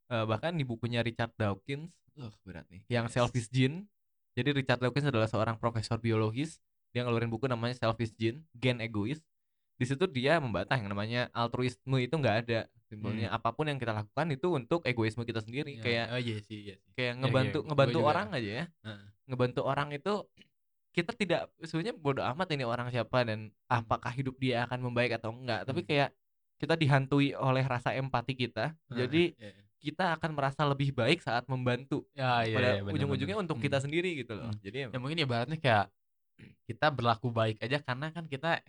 eh, bahkan di bukunya Richard Dawkins, uh, berat nih, yang Yes. Selfish Gene. Jadi Richard Dawkins adalah seorang profesor biologis. Dia ngeluarin buku namanya Selfish Gene, Gen Egois. Di situ dia membantah yang namanya altruisme itu nggak ada. Simpelnya apa pun yang kita lakukan itu untuk egoisme kita sendiri. Iya, Kayak oh iya sih iya sih kayak Iya, ngebantu iya, ngebantu juga. orang aja ya Heeh. ngebantu orang itu kita tidak sebenarnya bodoh amat ini orang siapa dan apakah hidup dia akan membaik atau enggak tapi Hmm. kayak kita dihantui oleh rasa empati kita jadi Iya, iya. kita akan merasa lebih baik saat membantu ya iya, pada iya, ujung-ujungnya untuk Hmm. kita sendiri gitu loh Hmm. jadi ya mungkin ibaratnya kayak kita berlaku baik aja karena kan kita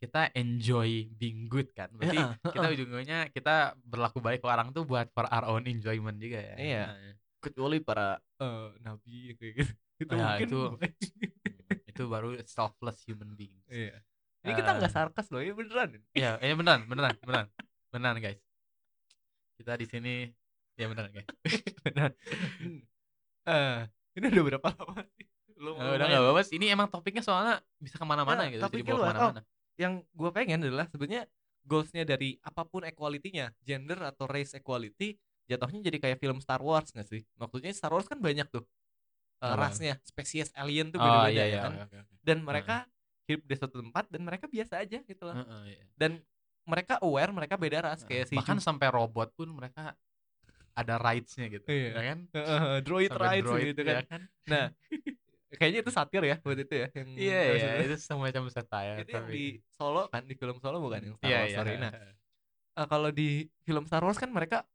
kita enjoy being good kan berarti Heeh, kita ujung-ujungnya kita berlaku baik ke orang tuh buat for our own enjoyment juga ya Iya. Nah, kecuali para eh, nabi kayak gitu *laughs* itu Ya, mungkin itu- *laughs* itu baru selfless human beings iya ini kita nggak Eh. sarkas loh ya beneran Iya, iya beneran, beneran, beneran, beneran guys. Kita di sini, ya beneran guys. *laughs* beneran eh ini udah berapa lama sih Lu Eh, udah nggak apa-apa sih. Ini emang topiknya soalnya bisa ke mana-mana Nah, gitu, keluar. ke mana-mana. yang gue pengen adalah sebenarnya goalsnya dari apa pun equality-nya gender atau race equality jatuhnya jadi kayak film Star Wars nggak sih maksudnya Star Wars kan banyak tuh uh, Apa? rasnya spesies alien tuh Oh beda-beda iya ya iya. kan oke, oke. dan mereka hidup di suatu tempat dan mereka biasa aja gitu loh Heeh, iya. dan mereka aware mereka beda ras kayak si Bahkan Ju- sampai robot pun mereka ada rights-nya gitu, Iya. ya kan? Heeh, droid Sampai rights droid, gitu ya kan nah *laughs* kayaknya itu satir ya buat itu ya yang Iya iya, itu semacam satire. itu yang tapi- di Solo kan di film Solo bukan yang Star Iya Wars iya. sorry. nah eh, kalau di film Star Wars kan mereka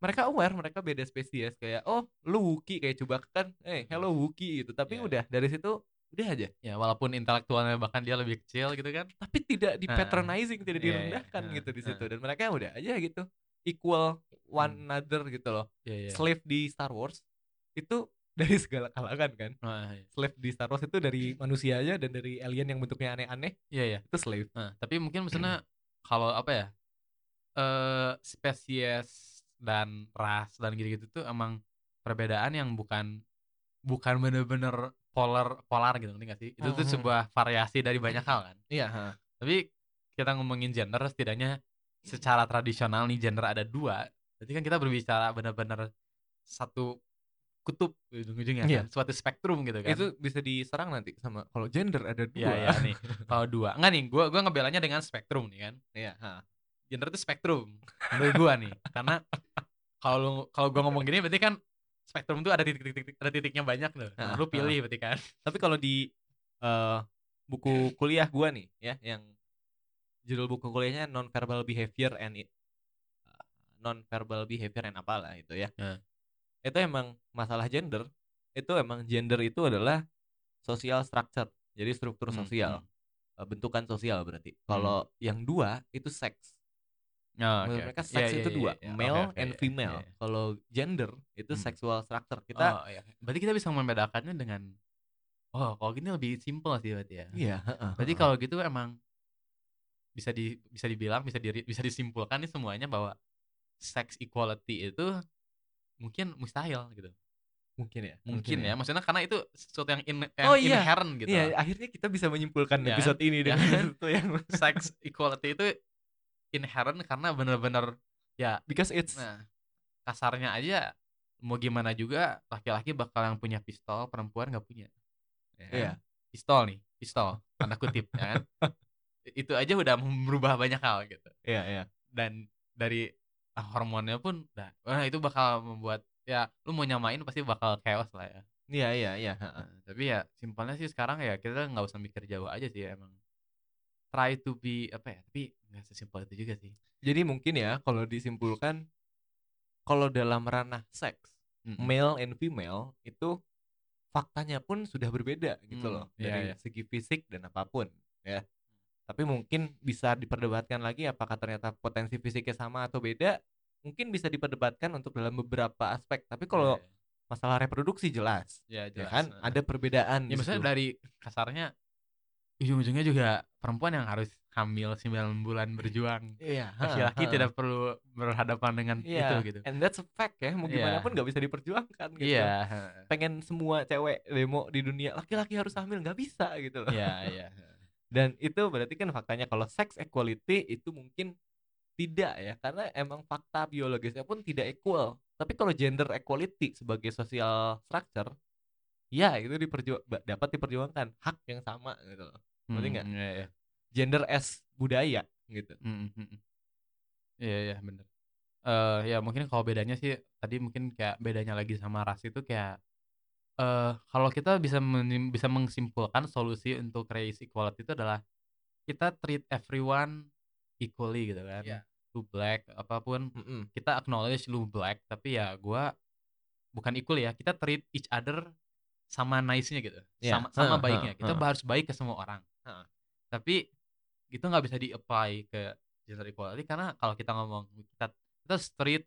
mereka aware mereka beda spesies kayak oh lu Wookiee kayak coba kan eh hello Wookiee gitu tapi Iya. udah dari situ udah aja Ya walaupun intelektualnya bahkan dia lebih kecil gitu kan. tapi tidak di Nah, patronizing tidak iya, iya, direndahkan nah, gitu di situ nah. dan mereka udah aja gitu equal one Hmm. another gitu loh Iya iya. slave di Star Wars itu *laughs* dari segala kalangan kan Nah, iya. slave di Star Wars itu dari manusia aja dan dari alien yang bentuknya aneh-aneh Iya iya. itu slave Nah, tapi mungkin maksudnya *clears throat* kalau apa ya? Eh spesies dan ras dan gitu-gitu tuh emang perbedaan yang bukan bukan bener-bener polar polar gitu ngerti gak sih? Itu tuh Mhm. sebuah variasi dari banyak hal kan. iya ha. Tapi kita ngomongin gender setidaknya secara tradisional nih gender ada dua. Berarti kan kita berbicara bener-bener satu kutub ujung-ujungnya Iya. kan, suatu spektrum gitu kan. itu bisa diserang nanti sama kalau gender ada dua Iya iya nih. Kalau dua. Enggak nih, gua gua ngebelanya dengan spektrum nih kan. iya ha. Gender itu spektrum menurut gua nih. Karena kalau kalau gua ngomong gini berarti kan spektrum tuh ada titik-titik ada titiknya banyak loh. Nah, Ah, lu pilih berarti kan. Tapi kalau di eh, buku kuliah gua nih ya yang judul buku kuliahnya non verbal behavior and non verbal behavior and apalah itu ya. Ya. Itu emang masalah gender. Itu emang gender itu adalah social structure. Jadi struktur Hmm, sosial. hmm. Eh, bentukan sosial berarti. Kalau yang dua itu seks. Oh, Menurut oke, mereka seks Iya, itu iya, dua, iya, iya. male Oke, oke, and iya, female. iya. Kalau gender itu Hmm. sexual structure. Kita oh, iya. Berarti kita bisa membedakannya dengan Oh, kalau gini lebih simple sih berarti ya. iya, heeh, Berarti kalau gitu emang bisa di bisa dibilang bisa di, bisa disimpulkan nih semuanya bahwa sex equality itu mungkin mustahil gitu. mungkin ya. Mungkin ya. Maksudnya karena itu sesuatu yang, in, yang Oh, iya. inherent gitu. Iya, akhirnya kita bisa menyimpulkan Ya episode ini Ya dengan sesuatu yang sex equality itu inherent karena bener-bener ya because it's nah kasarnya aja mau gimana juga laki-laki bakal yang punya pistol perempuan nggak punya ya kan? Iya. pistol nih pistol tanda kutip ya kan *laughs* itu aja udah merubah banyak hal gitu Iya, iya. dan dari ah, hormonnya pun udah wah itu bakal membuat ya lu mau nyamain pasti bakal chaos lah ya Iya, iya, iya, heeh. Nah, tapi ya simpelnya sih sekarang ya kita nggak usah mikir jauh aja sih emang try to be apa ya tapi nggak sesimpel itu juga sih Jadi mungkin ya kalau disimpulkan kalau dalam ranah seks Mm-mm. male and female itu faktanya pun sudah berbeda gitu Hmm, loh iya, dari iya. segi fisik dan apa pun ya. Tapi mungkin bisa diperdebatkan lagi apakah ternyata potensi fisiknya sama atau beda. Mungkin bisa diperdebatkan untuk dalam beberapa aspek. Tapi kalau Iya, masalah reproduksi jelas, ya, ya jelas. kan Nah, ada perbedaan ya situ. dari kasarnya ujung-ujungnya juga perempuan yang harus hamil 9 bulan berjuang Iya, ha, laki-laki tidak perlu berhadapan dengan Iya, itu gitu and that's a fact ya. Mau gimana Iya. pun nggak bisa diperjuangkan gitu. iya Pengen semua cewek demo di dunia laki-laki harus hamil nggak bisa gitu loh. iya iya *laughs* Dan itu berarti kan faktanya kalau sex equality itu mungkin tidak ya karena emang fakta biologisnya pun tidak equal. Tapi kalau gender equality sebagai social structure ya itu diperju dapat diperjuangkan hak yang sama gitu loh. Nggak? Hmm, iya, iya. Gender as budaya gitu. Mm, mm, mm. Iya iya bener. Eh ya mungkin kalau bedanya sih tadi mungkin kayak bedanya lagi sama ras itu kayak eh kalau kita bisa menim- bisa mensimpulkan solusi untuk race equality itu adalah kita treat everyone equally gitu kan. Iya. Lu black apa pun Mm-mm. kita acknowledge lu black tapi ya gua bukan equal ya. Kita treat each other sama nice-nya gitu. Iya. Sama sama Heeh, baiknya. Kita heeh. harus baik ke semua orang. Heeh. Tapi itu nggak bisa di-apply ke gender equality karena kalau kita ngomong kita kita treat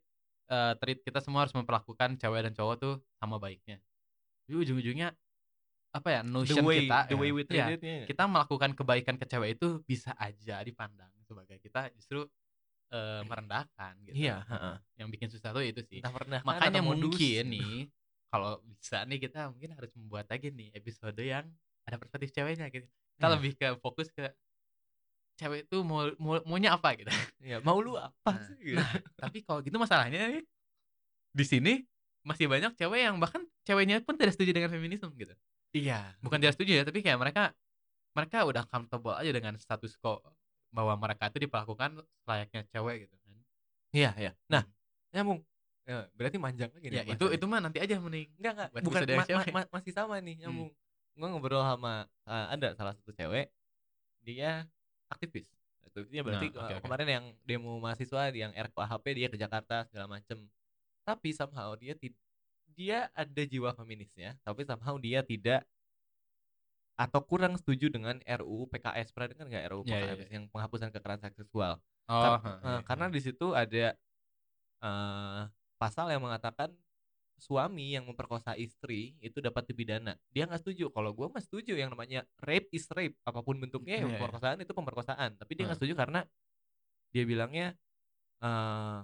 eh, treat kita semua harus memperlakukan cewek dan cowok tuh sama baiknya. Jadi ujung-ujungnya apa ya The notion way kita the ya, way we treat iya, it ya. kita melakukan kebaikan ke cewek itu bisa aja dipandang sebagai kita justru eh, merendahkan gitu. Iya, heeh. Yang bikin susah tuh itu sih. Entah Makanya mungkin nih kalau bisa nih kita mungkin harus membuat lagi nih episode yang ada perspektif ceweknya gitu. Kita Iya. lebih ke fokus ke cewek itu mau, mau maunya apa gitu. ya mau lu apa Nah, sih gitu. nah, tapi kalau gitu masalahnya nih di sini masih banyak cewek yang bahkan ceweknya pun tidak setuju dengan feminisme gitu. iya Bukan tidak setuju ya, tapi kayak mereka mereka udah comfortable aja dengan status quo bahwa mereka itu diperlakukan layaknya cewek gitu kan. iya iya nah nyambung Ya, berarti manjang lagi nih Ya itu bahasannya. itu mah nanti aja mending. enggak enggak bukan ma- ma- cewek. ma- masih sama nih nyambung gua ngobrol sama uh, ada salah satu cewek dia aktivis. Aktivisnya berarti Nah, oke, uh, oke. kemarin yang demo mahasiswa yang RKHP dia ke Jakarta segala macem. Tapi somehow dia dia ada jiwa feminisnya tapi somehow dia tidak atau kurang setuju dengan RUU PKS pernah dengar nggak RUU Iya, iya, PKS yang penghapusan kekerasan seksual. Oh, Kar- eh, karena di situ ada eh, pasal yang mengatakan suami yang memperkosa istri itu dapat dipidana. Dia nggak setuju. Kalau gua mah setuju yang namanya rape is rape, apa pun bentuknya ya Iya, pemerkosaan itu pemerkosaan. Tapi dia nggak Heeh. setuju karena dia bilangnya eh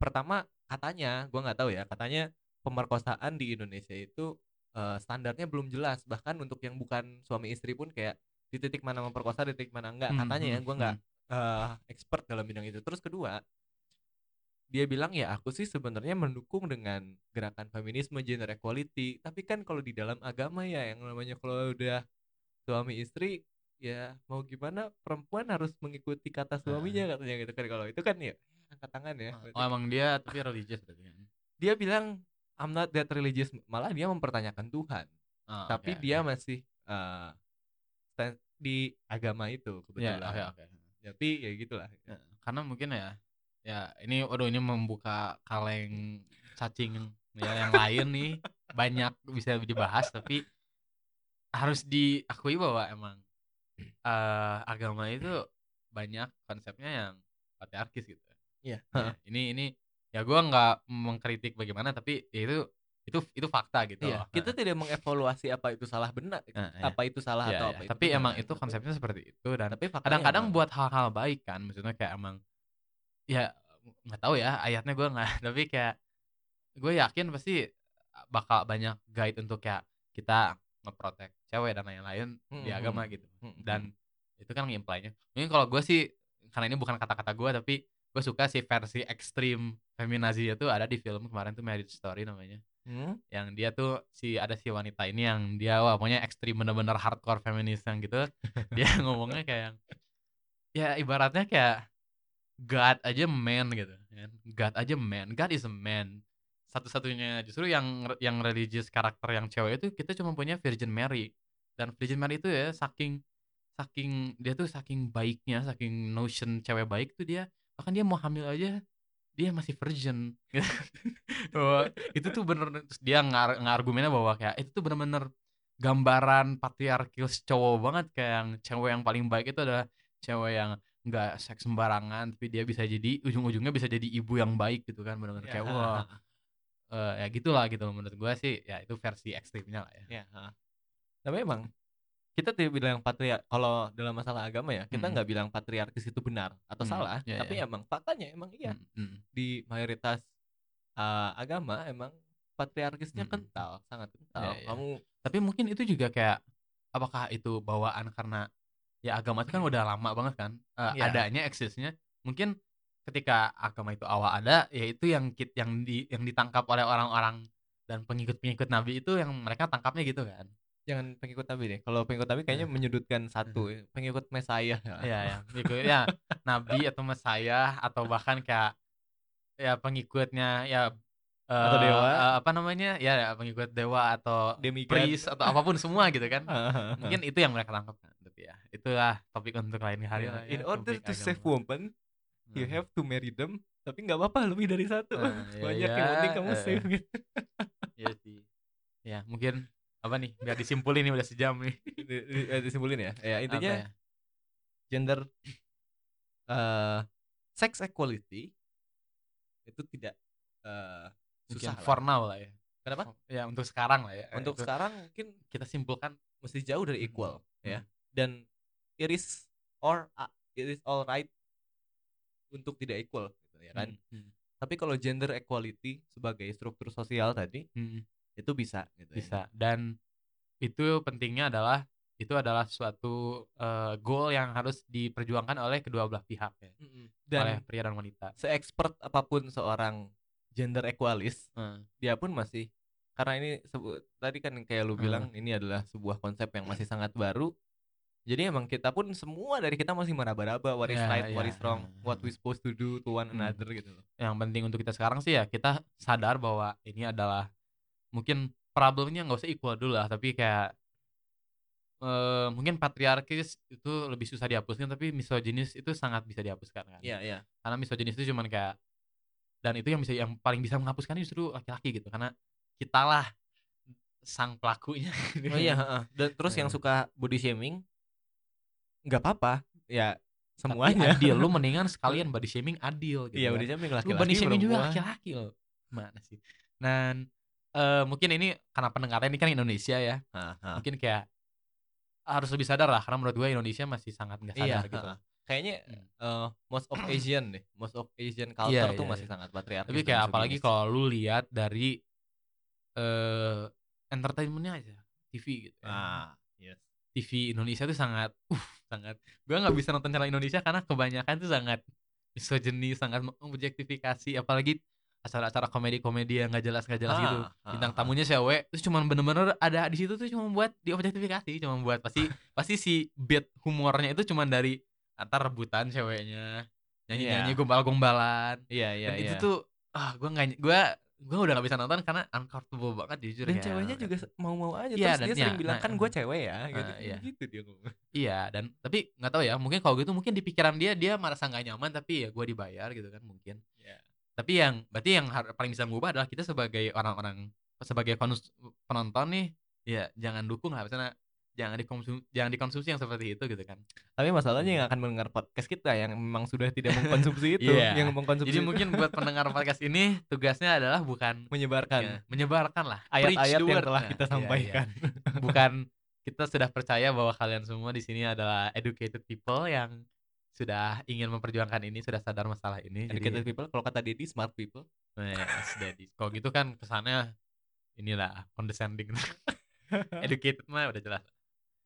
pertama katanya, gua nggak tahu ya, katanya pemerkosaan di Indonesia itu eh, standarnya belum jelas. Bahkan untuk yang bukan suami istri pun kayak di titik mana memperkosa, di titik mana enggak. Hmm, Katanya ya, hmm, gua nggak eh expert dalam bidang itu. Terus kedua, dia bilang ya aku sih sebenarnya mendukung dengan gerakan feminisme gender equality. Tapi kan kalau di dalam agama ya yang namanya kalau udah suami istri ya mau gimana perempuan harus mengikuti kata suaminya katanya gitu kan kalau itu kan ya angkat tangan ya. Oh emang dia tapi religious berarti kan. Dia bilang I'm not that religious malah dia mempertanyakan Tuhan. Oh, tapi oke, dia oke. masih stand di agama itu Ya, kebetulan. oke oke. Tapi ya gitulah. Ya, karena mungkin ya ya ini waduh ini membuka kaleng cacing ya yang lain nih banyak bisa dibahas tapi harus diakui bahwa emang eh agama itu banyak konsepnya yang patriarkis gitu. Iya. Ya, ini ini ya gua nggak mengkritik bagaimana tapi ya itu itu itu fakta gitu Iya, loh. kita tidak mengevaluasi apa itu salah benar, Nah, iya. apa itu salah Iya, atau iya. apa itu tapi benar, emang itu tapi- konsepnya seperti itu dan tapi kadang-kadang buat hal-hal baik kan maksudnya kayak emang ya nggak tahu ya ayatnya gue nggak *laughs* tapi kayak gue yakin pasti bakal banyak guide untuk kayak kita ngeprotek cewek dan lain-lain di Hmm, agama hmm, gitu. Hmm, dan itu kan ngimply-nya mungkin kalau gue sih karena ini bukan kata-kata gue tapi gue suka sih versi ekstrim feminazi itu ada di film kemarin tuh Marriage Story namanya. Hmm? yang dia tuh si ada si wanita ini yang dia wah pokoknya ekstrim bener-bener hardcore feminis yang gitu. *laughs* Dia ngomongnya kayak yang ya ibaratnya kayak God aja man gitu kan? God aja man God is a man. Satu-satunya justru yang yang religious karakter yang cewek itu kita cuma punya Virgin Mary. Dan Virgin Mary itu ya saking saking dia tuh saking baiknya saking notion cewek baik tuh dia bahkan dia mau hamil aja dia masih virgin. *laughs* Bahwa itu tuh bener dia ngar ngargumennya bahwa kayak itu tuh bener-bener gambaran patriarkis cowok banget kayak yang cewek yang paling baik itu adalah cewek yang nggak seks sembarangan tapi dia bisa jadi ujung-ujungnya bisa jadi ibu yang baik gitu kan bener-bener kayak wah eh, ya gitulah gitu loh menurut gue sih ya itu versi ekstrimnya lah ya ha. Tapi emang kita tidak bilang patriar kalau dalam masalah agama ya, kita Mm-mm. nggak bilang patriarkis itu benar atau Mm, salah, ya, tapi ya. emang faktanya emang iya Mm, mm. di mayoritas uh, agama emang patriarkisnya Mm-mm. kental, sangat kental. Ya, ya. Kamu tapi mungkin itu juga kayak apakah itu bawaan karena ya agama itu kan udah lama banget kan eh, Iya. adanya eksisnya mungkin ketika agama itu awal ada ya itu yang kit yang di yang ditangkap oleh orang-orang dan pengikut-pengikut nabi itu yang mereka tangkapnya gitu kan jangan pengikut nabi deh. Kalau pengikut nabi kayaknya menyudutkan satu, ya. pengikut Mesaya. ya ya pengikut ya nabi atau mesaya atau bahkan kayak ya pengikutnya ya eh, Atau dewa. eh, apa namanya ya ya, pengikut dewa atau Demigod. priest atau apa pun semua gitu kan *laughs* Mungkin itu yang mereka tangkap kan ya itulah topik untuk lain hari lah in ya, order topik to save agama. woman, you Hmm. have to marry them. Tapi nggak apa-apa lebih dari satu. *laughs* Ya, Banyak yang ya, penting kamu eh, save gitu. Iya sih ya mungkin apa nih biar disimpulin nih udah sejam nih *laughs* eh, disimpulin ya. Ya Apa intinya ya? gender eh sex equality itu tidak eh mungkin susah for lah. now lah ya Kenapa? ya untuk sekarang lah ya Untuk Itu sekarang mungkin kita simpulkan mesti jauh dari Mhm. equal ya. Dan it is or uh, it is all right untuk tidak equal gitu ya kan. Hmm, hmm, Tapi kalau gender equality sebagai struktur sosial tadi hmm, itu bisa gitu ya. bisa dan itu pentingnya adalah itu adalah suatu eh, goal yang harus diperjuangkan oleh kedua belah pihak ya oleh Dan pria dan wanita se-expert apa pun seorang gender equalist, Hmm. dia pun masih karena ini tadi kan kayak lu Hmm. bilang ini adalah sebuah konsep yang masih sangat baru. Jadi emang kita pun semua dari kita masih meraba-raba what is Ya, right, what ya, is wrong, ya, what ya. we supposed to do to one Hmm. another gitu loh. yang penting untuk kita sekarang sih ya kita sadar bahwa ini adalah mungkin problemnya nggak usah equal dulu lah tapi kayak eh mungkin patriarkis itu lebih susah dihapuskan tapi misoginis itu sangat bisa dihapuskan kan Iya, iya. karena misoginis itu cuman kayak dan itu yang bisa yang paling bisa menghapuskan justru laki-laki gitu karena kita lah sang pelakunya Oh iya. *laughs* Dan terus yang Eh. suka body shaming nggak apa-apa. Ya Tapi semuanya. adil lu mendingan *laughs* sekalian body shaming adil gitu Iya, kan. body shaming lu laki-laki. body shaming juga laki-laki loh mana sih dan eh mungkin ini karena pendengarnya ini kan Indonesia ya Ah, ah. mungkin kayak harus lebih sadar lah karena menurut gue Indonesia masih sangat nggak Iya, sadar gitu heeh. Kayaknya Hmm. eh, most of Asian deh, most of Asian culture Iya, tuh iya, masih iya. sangat patriarkis. tapi kayak apalagi kalau lu lihat dari eh entertainmentnya aja TV gitu ya. Ah, yes. TV Indonesia tuh sangat uh sangat gue nggak bisa nonton channel Indonesia karena kebanyakan tuh sangat misogyni sangat mengobjektifikasi apalagi acara-acara komedi-komedi yang nggak jelas nggak jelas gitu Ah, bintang ah, ah. tamunya cewek terus cuman bener-bener ada di situ tuh cuma buat diobjektifikasi cuma buat pasti *laughs* pasti si beat humornya itu cuman dari antar rebutan ceweknya nyanyi nyanyi Iya. gombal-gombalan Iya, iya, dan iya. itu tuh ah gue nggak gue gue udah nggak bisa nonton karena uncomfortable banget jujur dan ya. ceweknya juga se- mau-mau aja Iya, terus dan- dia sering ya, bilang nah, kan gue cewek ya gitu. Ah, iya. Gitu dia ngomong. Iya dan tapi nggak tahu ya mungkin kalau gitu mungkin di pikiran dia dia merasa nggak nyaman tapi ya gue dibayar gitu kan mungkin. Iya. Tapi yang berarti yang paling bisa mengubah adalah kita sebagai orang-orang sebagai penonton nih ya jangan dukung lah misalnya jangan dikonsumsi jangan dikonsumsi yang seperti itu gitu kan. Tapi masalahnya yang akan mendengar podcast kita yang memang sudah tidak *laughs* mengkonsumsi itu, Iya. yang mengkonsumsi Jadi itu mungkin buat pendengar podcast ini tugasnya adalah bukan menyebarkan ya, menyebarkan lah ayat-ayat yang telah Nah, kita iya, iya. sampaikan. *laughs* bukan kita sudah percaya bahwa kalian semua di sini adalah educated people yang sudah ingin memperjuangkan ini, sudah sadar masalah ini. Educated Jadi, people, kalau kata Dedi smart people. yes, daddy. Kalau gitu kan kesannya inilah condescending. *laughs* educated mah udah jelas.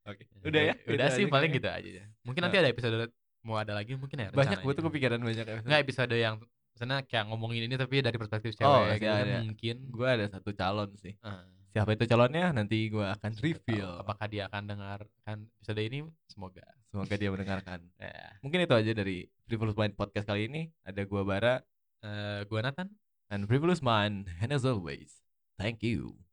Oke. Udah ya? Udah, Gitu sih aja paling kayaknya. gitu aja. ya. Mungkin Nah. nanti ada episode mau ada lagi mungkin ya Banyak gue tuh kepikiran banyak episode. nggak episode yang misalnya kayak ngomongin ini tapi dari perspektif cewek Oh, gitu iya, kan ada. mungkin Gue ada satu calon sih. Ah, Siapa itu calonnya? Nanti gue akan reveal. apakah dia akan dengarkan episode ini semoga Semoga dia mendengarkan. *laughs* ya Mungkin itu aja dari Frivolous Mind Podcast kali ini. Ada gua Bara Eh, gua Nathan and Frivolous Mind. And as always, thank you.